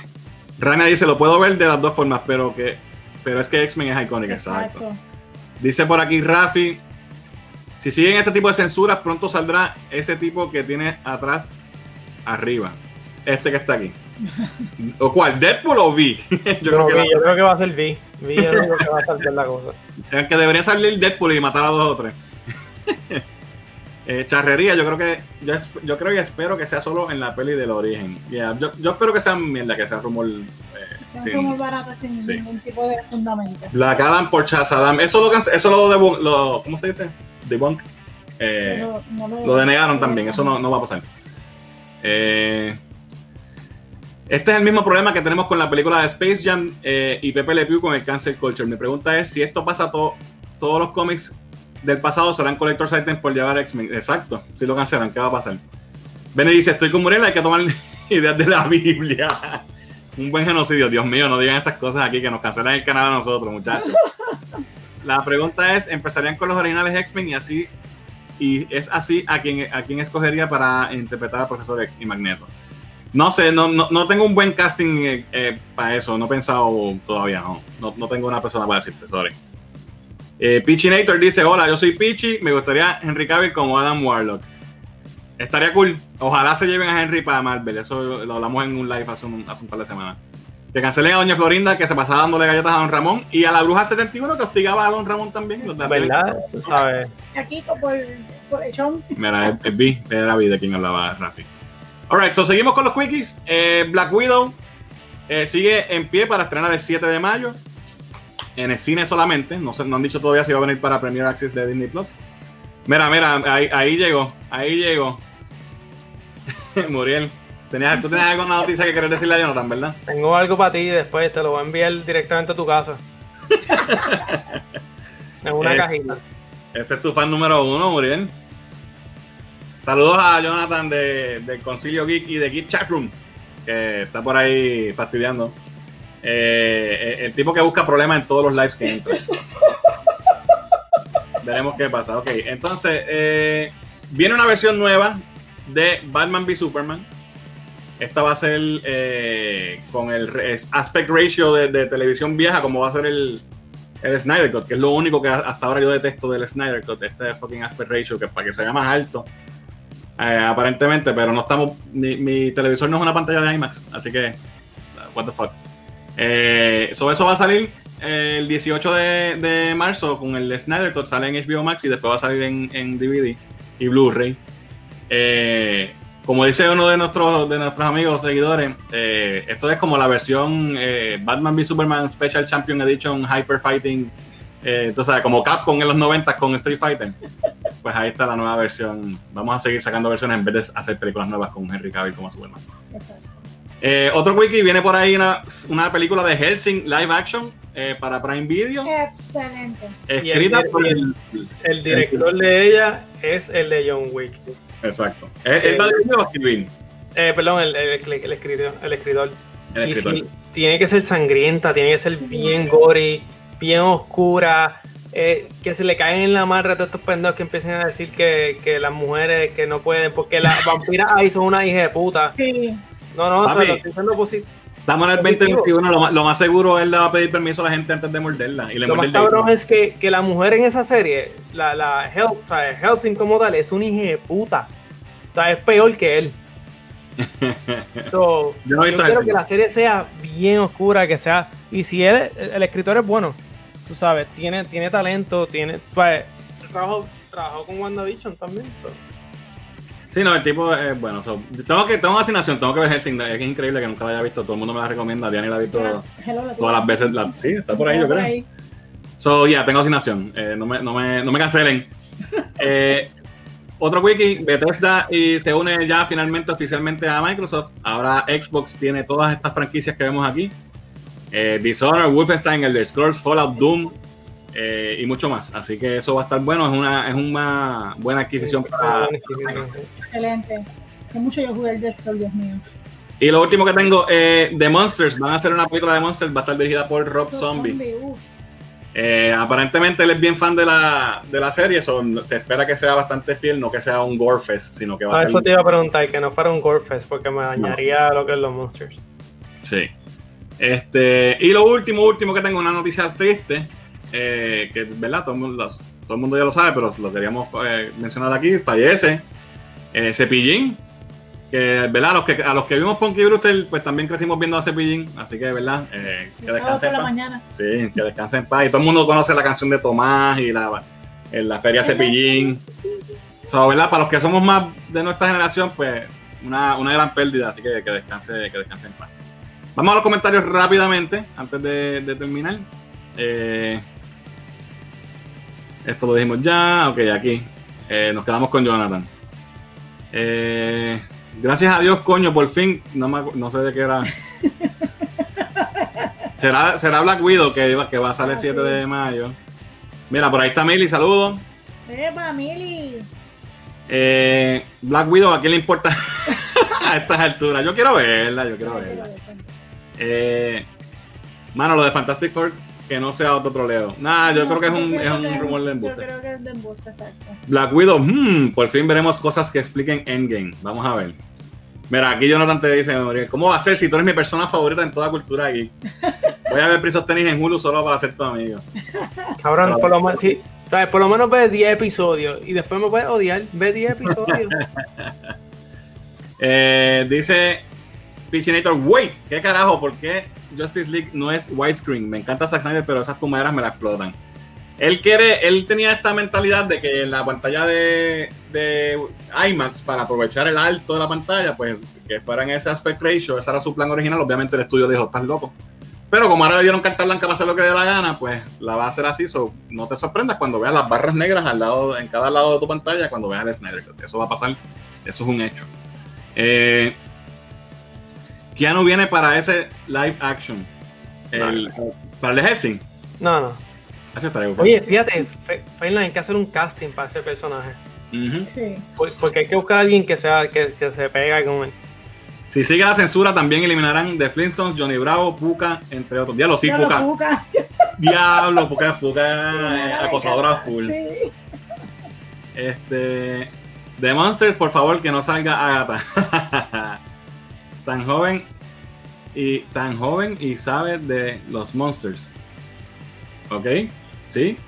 Rania dice, lo puedo ver de las dos formas, pero que pero es que X-Men es icónica, exacto. exacto. Dice por aquí Rafi, si siguen este tipo de censuras, pronto saldrá ese tipo que tiene atrás arriba. Este que está aquí. [LAUGHS] ¿O cuál? ¿Deadpool o V? [LAUGHS] yo, creo, que v, yo creo que va a ser V. V es lo que va a saltar la cosa. [LAUGHS] Es que debería salir Deadpool y matar a dos o tres. [LAUGHS] Eh, charrería, yo creo que yo, creo y espero que sea solo en la peli del origen. Yeah, yo, yo espero que sea mierda, que sea rumor. eh, Son sin- sí. ningún tipo de fundamento. Black Adam por Shazam. Eso lo, eso lo, debu- lo ¿cómo se dice? Debunk. Eh, Pero no lo denegaron también, eso no, no va a pasar. Eh, este es el mismo problema que tenemos con la película de Space Jam eh, y Pepe Le Pew con el cancel culture. Mi pregunta es si esto pasa to- todos los cómics del pasado serán collector's items por llevar X-Men. Exacto, si lo cancelan, ¿qué va a pasar? Benny dice, estoy con Muriel, hay que tomar [LAUGHS] ideas de la Biblia. [LAUGHS] Un buen genocidio, Dios mío, no digan esas cosas aquí, que nos cancelan el canal a nosotros, muchachos. [LAUGHS] La pregunta es, ¿empezarían con los originales X-Men y así y es así a quien, a quien escogería para interpretar a Profesor X y Magneto. No sé, no, no, no tengo un buen casting eh, eh, para eso, no he pensado todavía, no. no. no tengo una persona para decirte, sorry. Eh, Pichinator dice, hola, yo soy Pichi, me gustaría Henry Cavill como Adam Warlock. Estaría cool, ojalá se lleven a Henry para Marvel, eso lo hablamos en un live hace un, hace un par de semanas. Que cancelen a Doña Florinda, que se pasaba dándole galletas a Don Ramón, y a la Bruja 71, que hostigaba a Don Ramón también. los de ¿Verdad? Tú sabes. Aquí por, por echón. Mira, es, es B, era David de quien hablaba Rafi. Alright, so seguimos con los quickies. Eh, Black Widow eh, sigue en pie para estrenar el 7 de mayo. En el cine solamente. No, sé, no han dicho todavía si va a venir para Premier Access de Disney Plus. Mira, mira, ahí, ahí llegó. Ahí llegó. [LAUGHS] Muriel. Tenías, tú tenías alguna noticia que querés decirle a Jonathan, ¿verdad? Tengo algo para ti después, te lo voy a enviar directamente a tu casa. [LAUGHS] en una Eh, cajita. Ese es tu fan número uno, Muriel. Saludos a Jonathan de, del Concilio Geek y de Geek Chatroom, que está por ahí fastidiando. Eh, el tipo que busca problemas en todos los lives que entra. Veremos qué pasa. Ok, entonces, eh, viene una versión nueva de Batman v Superman. Esta va a ser eh, con el aspect ratio de, televisión vieja, como va a ser el, el Snyder Cut, que es lo único que hasta ahora yo detesto del Snyder Cut, este fucking aspect ratio, que para que se vea más alto, eh, aparentemente, pero no estamos, mi, mi televisor no es una pantalla de IMAX, así que, what the fuck. Eh, so eso va a salir eh, el 18 de, marzo con el Snyder Cut, sale en HBO Max y después va a salir en, DVD y Blu-ray. Eh, como dice uno de nuestros, de nuestros amigos seguidores, eh, esto es como la versión Batman v Superman Special Champion Edition Hyper Fighting. Sabes, como Capcom en los 90 con Street Fighter. Pues ahí está la nueva versión. Vamos a seguir sacando versiones en vez de hacer películas nuevas con Henry Cavill como Superman. Exacto. Eh, otro wiki viene por ahí una, una película de Helsing live action eh, para Prime Video, Excelente. escrita el- por el. El director de ella es el de John Wick. Exacto. ¿Es, es la de? Eh, perdón, el, el, el, el escritor. El escritor. El Y escritor. sí, tiene que ser sangrienta, tiene que ser bien gory, bien oscura. eh, que se le caen en la madre a todos estos pendejos que empiezan a decir que, que las mujeres que no pueden, porque las vampiras ahí son una hija de puta. Sí. No, no, Papi. te lo estoy diciendo posi- Estamos en el Positivo. 2021, lo más, lo más seguro él le va a pedir permiso a la gente antes de morderla. Y le Lo más cabrón es que, que la mujer en esa serie, la, la Hel, o sea, Helsing como tal, es un hija de puta. O sea, es peor que él. [LAUGHS] So, Yo no he yo visto quiero Hellsing. que la serie sea bien oscura, que sea. Y si él, el, el escritor es bueno, tú sabes, tiene, tiene talento, tiene. Pues, trabajó, trabajó con WandaVision también. so. Sí, no, el tipo es bueno. so, tengo que tengo asignación, tengo que ver Helsing. Es increíble que nunca la haya visto. Todo el mundo me la recomienda. Diana la ha visto Hello, todas las veces. La- sí, está por ahí, yo creo. ahí. So, ya, tengo asignación. Eh, no, me, no, me, no me cancelen. [LAUGHS] Eh, otro wiki, Bethesda y se une ya finalmente oficialmente a Microsoft. Ahora Xbox tiene todas estas franquicias que vemos aquí. Eh, Dishonored, Wolfenstein, Elder Scrolls, Fallout, Doom eh, y mucho más. Así que eso va a estar bueno. Es una, es una buena adquisición para... Excelente. Que mucho yo jugué el Death Scroll, Dios mío. Y lo último que tengo, eh, The Monsters. Van a hacer una película de Monsters. Va a estar dirigida por Rob Zombie. uf. Eh, aparentemente él es bien fan de la, de la serie, so, se espera que sea bastante fiel, no que sea un Gorefest, sino que va A a Ah, eso ser. te iba a preguntar, que no fuera un Gorefest, porque me dañaría lo que es los Monsters. Sí. Este, y lo último, último que tengo, una noticia triste, eh, que verdad, todo el, mundo, todo el mundo ya lo sabe, pero lo queríamos eh, mencionar aquí, fallece eh, Cepillín, que verdad, a los que, a los que vimos Punky Brewster, pues también crecimos viendo a Cepillín, así que verdad, eh, que El sábado descanse por en la paz. mañana. Sí, que descanse en paz. Y todo el mundo conoce la canción de Tomás y la, en la feria Cepillín. So, ¿verdad? Para los que somos más de nuestra generación, pues una, una gran pérdida, así que que descanse, que descanse en paz. Vamos a los comentarios rápidamente, antes de, de terminar. Eh, esto lo dijimos ya, ok, aquí. Eh, nos quedamos con Jonathan. Eh, gracias a Dios, coño, por fin, no, me acu- no sé de qué era. [LAUGHS] será, será Black Widow que, que va a salir el Ah, 7 sí. de mayo. Mira, por ahí está Milly, saludos. Epa, Mili. Eh, Black Widow, ¿a quién le importa [LAUGHS] a estas alturas? Yo quiero verla, yo quiero verla. Eh, mano, lo de Fantastic Four, que no sea otro troleo. Nah, yo creo que es un, es un rumor de Yo embuste. creo que es de embuste, exacto. Black Widow, hmm, por fin veremos cosas que expliquen Endgame. Vamos a ver. Mira, aquí Jonathan te dice, ¿cómo va a ser si tú eres mi persona favorita en toda cultura aquí? [LAUGHS] Voy a ver Prince of Tennis en Hulu solo para ser tu amigo. Cabrón, por lo menos, sí, ¿sabes? Por lo menos ve 10 episodios y después me puedes odiar. Ve 10 episodios. [LAUGHS] Eh, dice Pichinator, wait, ¿qué carajo? ¿Por qué Justice League no es widescreen? Me encanta Zack Snyder, pero esas fumaderas me la explotan. Él quiere, él tenía esta mentalidad de que la pantalla de, de IMAX, para aprovechar el alto de la pantalla, pues que fuera en ese aspect ratio, ese era su plan original. Obviamente el estudio dijo, estás loco. Pero como ahora le dieron carta blanca para hacer lo que dé la gana, pues la va a hacer así. So, no te sorprendas cuando veas las barras negras al lado, en cada lado de tu pantalla cuando veas el Snyder. Eso va a pasar, eso es un hecho. Eh, Keanu viene para ese live action. El- para el de Helsing. No, no. Bueno. Oye, fíjate, Fe- Feynman, hay que hacer un casting para ese personaje. Ujú. Sí. Por- Porque hay que buscar a alguien que sea que, que se pega con él. Si sigue la censura, también eliminarán The Flintstones, Johnny Bravo, Puka, entre otros. Diablo, sí, Ya lo Puka. Diablo, Puka, Puka, [LAUGHS] acosadora full. Sí. Este. The Monsters, por favor, que no salga Agatha. [LAUGHS] tan joven y tan joven y sabe de los Monsters. ¿Ok? ¿Sí?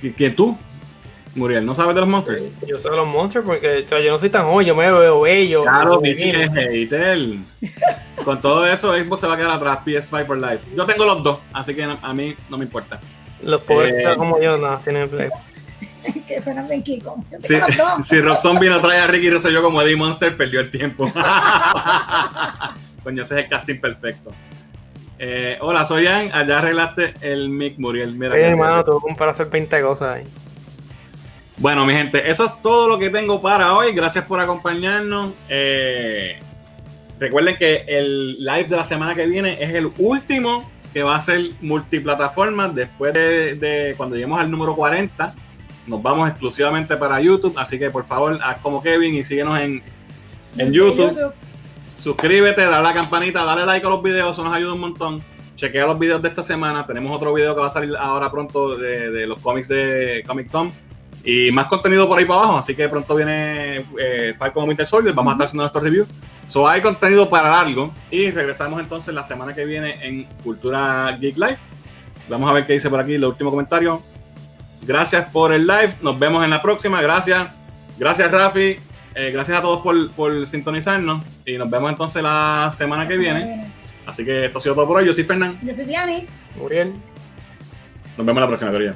¿Qui- ¿Quién tú? Muriel, ¿no sabes de los Monsters? Yo soy de los monsters porque o sea, yo no soy tan joven, yo me veo bello. Claro, hater. Con todo eso, Xbox se va a quedar atrás, PS5 for life. Yo tengo los dos, así que a mí no me importa. Los pobres Eh, como yo no tienen play. [LAUGHS] que suenan bien Kiko. Si, [LAUGHS] si Rob Zombie no trae a Ricky Rosselló como Eddie Monster, perdió el tiempo. [LAUGHS] Coño, ese es el casting perfecto. Eh, hola, soy Ian. Allá arreglaste el mic, Muriel. Mira Oye, hermano, tuve para hacer 20 cosas ahí. Bueno, mi gente, eso es todo lo que tengo para hoy. Gracias por acompañarnos. Eh, recuerden que el live de la semana que viene es el último que va a ser multiplataforma. Después de, de cuando lleguemos al número 40, nos vamos exclusivamente para YouTube. Así que por favor, haz como Kevin y síguenos en, en YouTube. Suscríbete, dale a la campanita, dale like a los videos, eso nos ayuda un montón. Chequea los videos de esta semana. Tenemos otro video que va a salir ahora pronto de, de los cómics de Comic Tom. Y más contenido por ahí para abajo. Así que pronto viene eh, Falcon Winter Soldier. Vamos a estar haciendo nuestro review. So hay contenido para largo. Y regresamos entonces la semana que viene en Cultura Geek Live. Vamos a ver qué dice por aquí el último comentario. Gracias por el live. Nos vemos en la próxima. Gracias. Gracias, Rafi. Eh, gracias a todos por, por sintonizarnos. Y nos vemos entonces la semana que viene. Así que esto ha sido todo por hoy. Yo soy Fernán. Yo soy Diani. Muriel. Nos vemos la próxima, querida.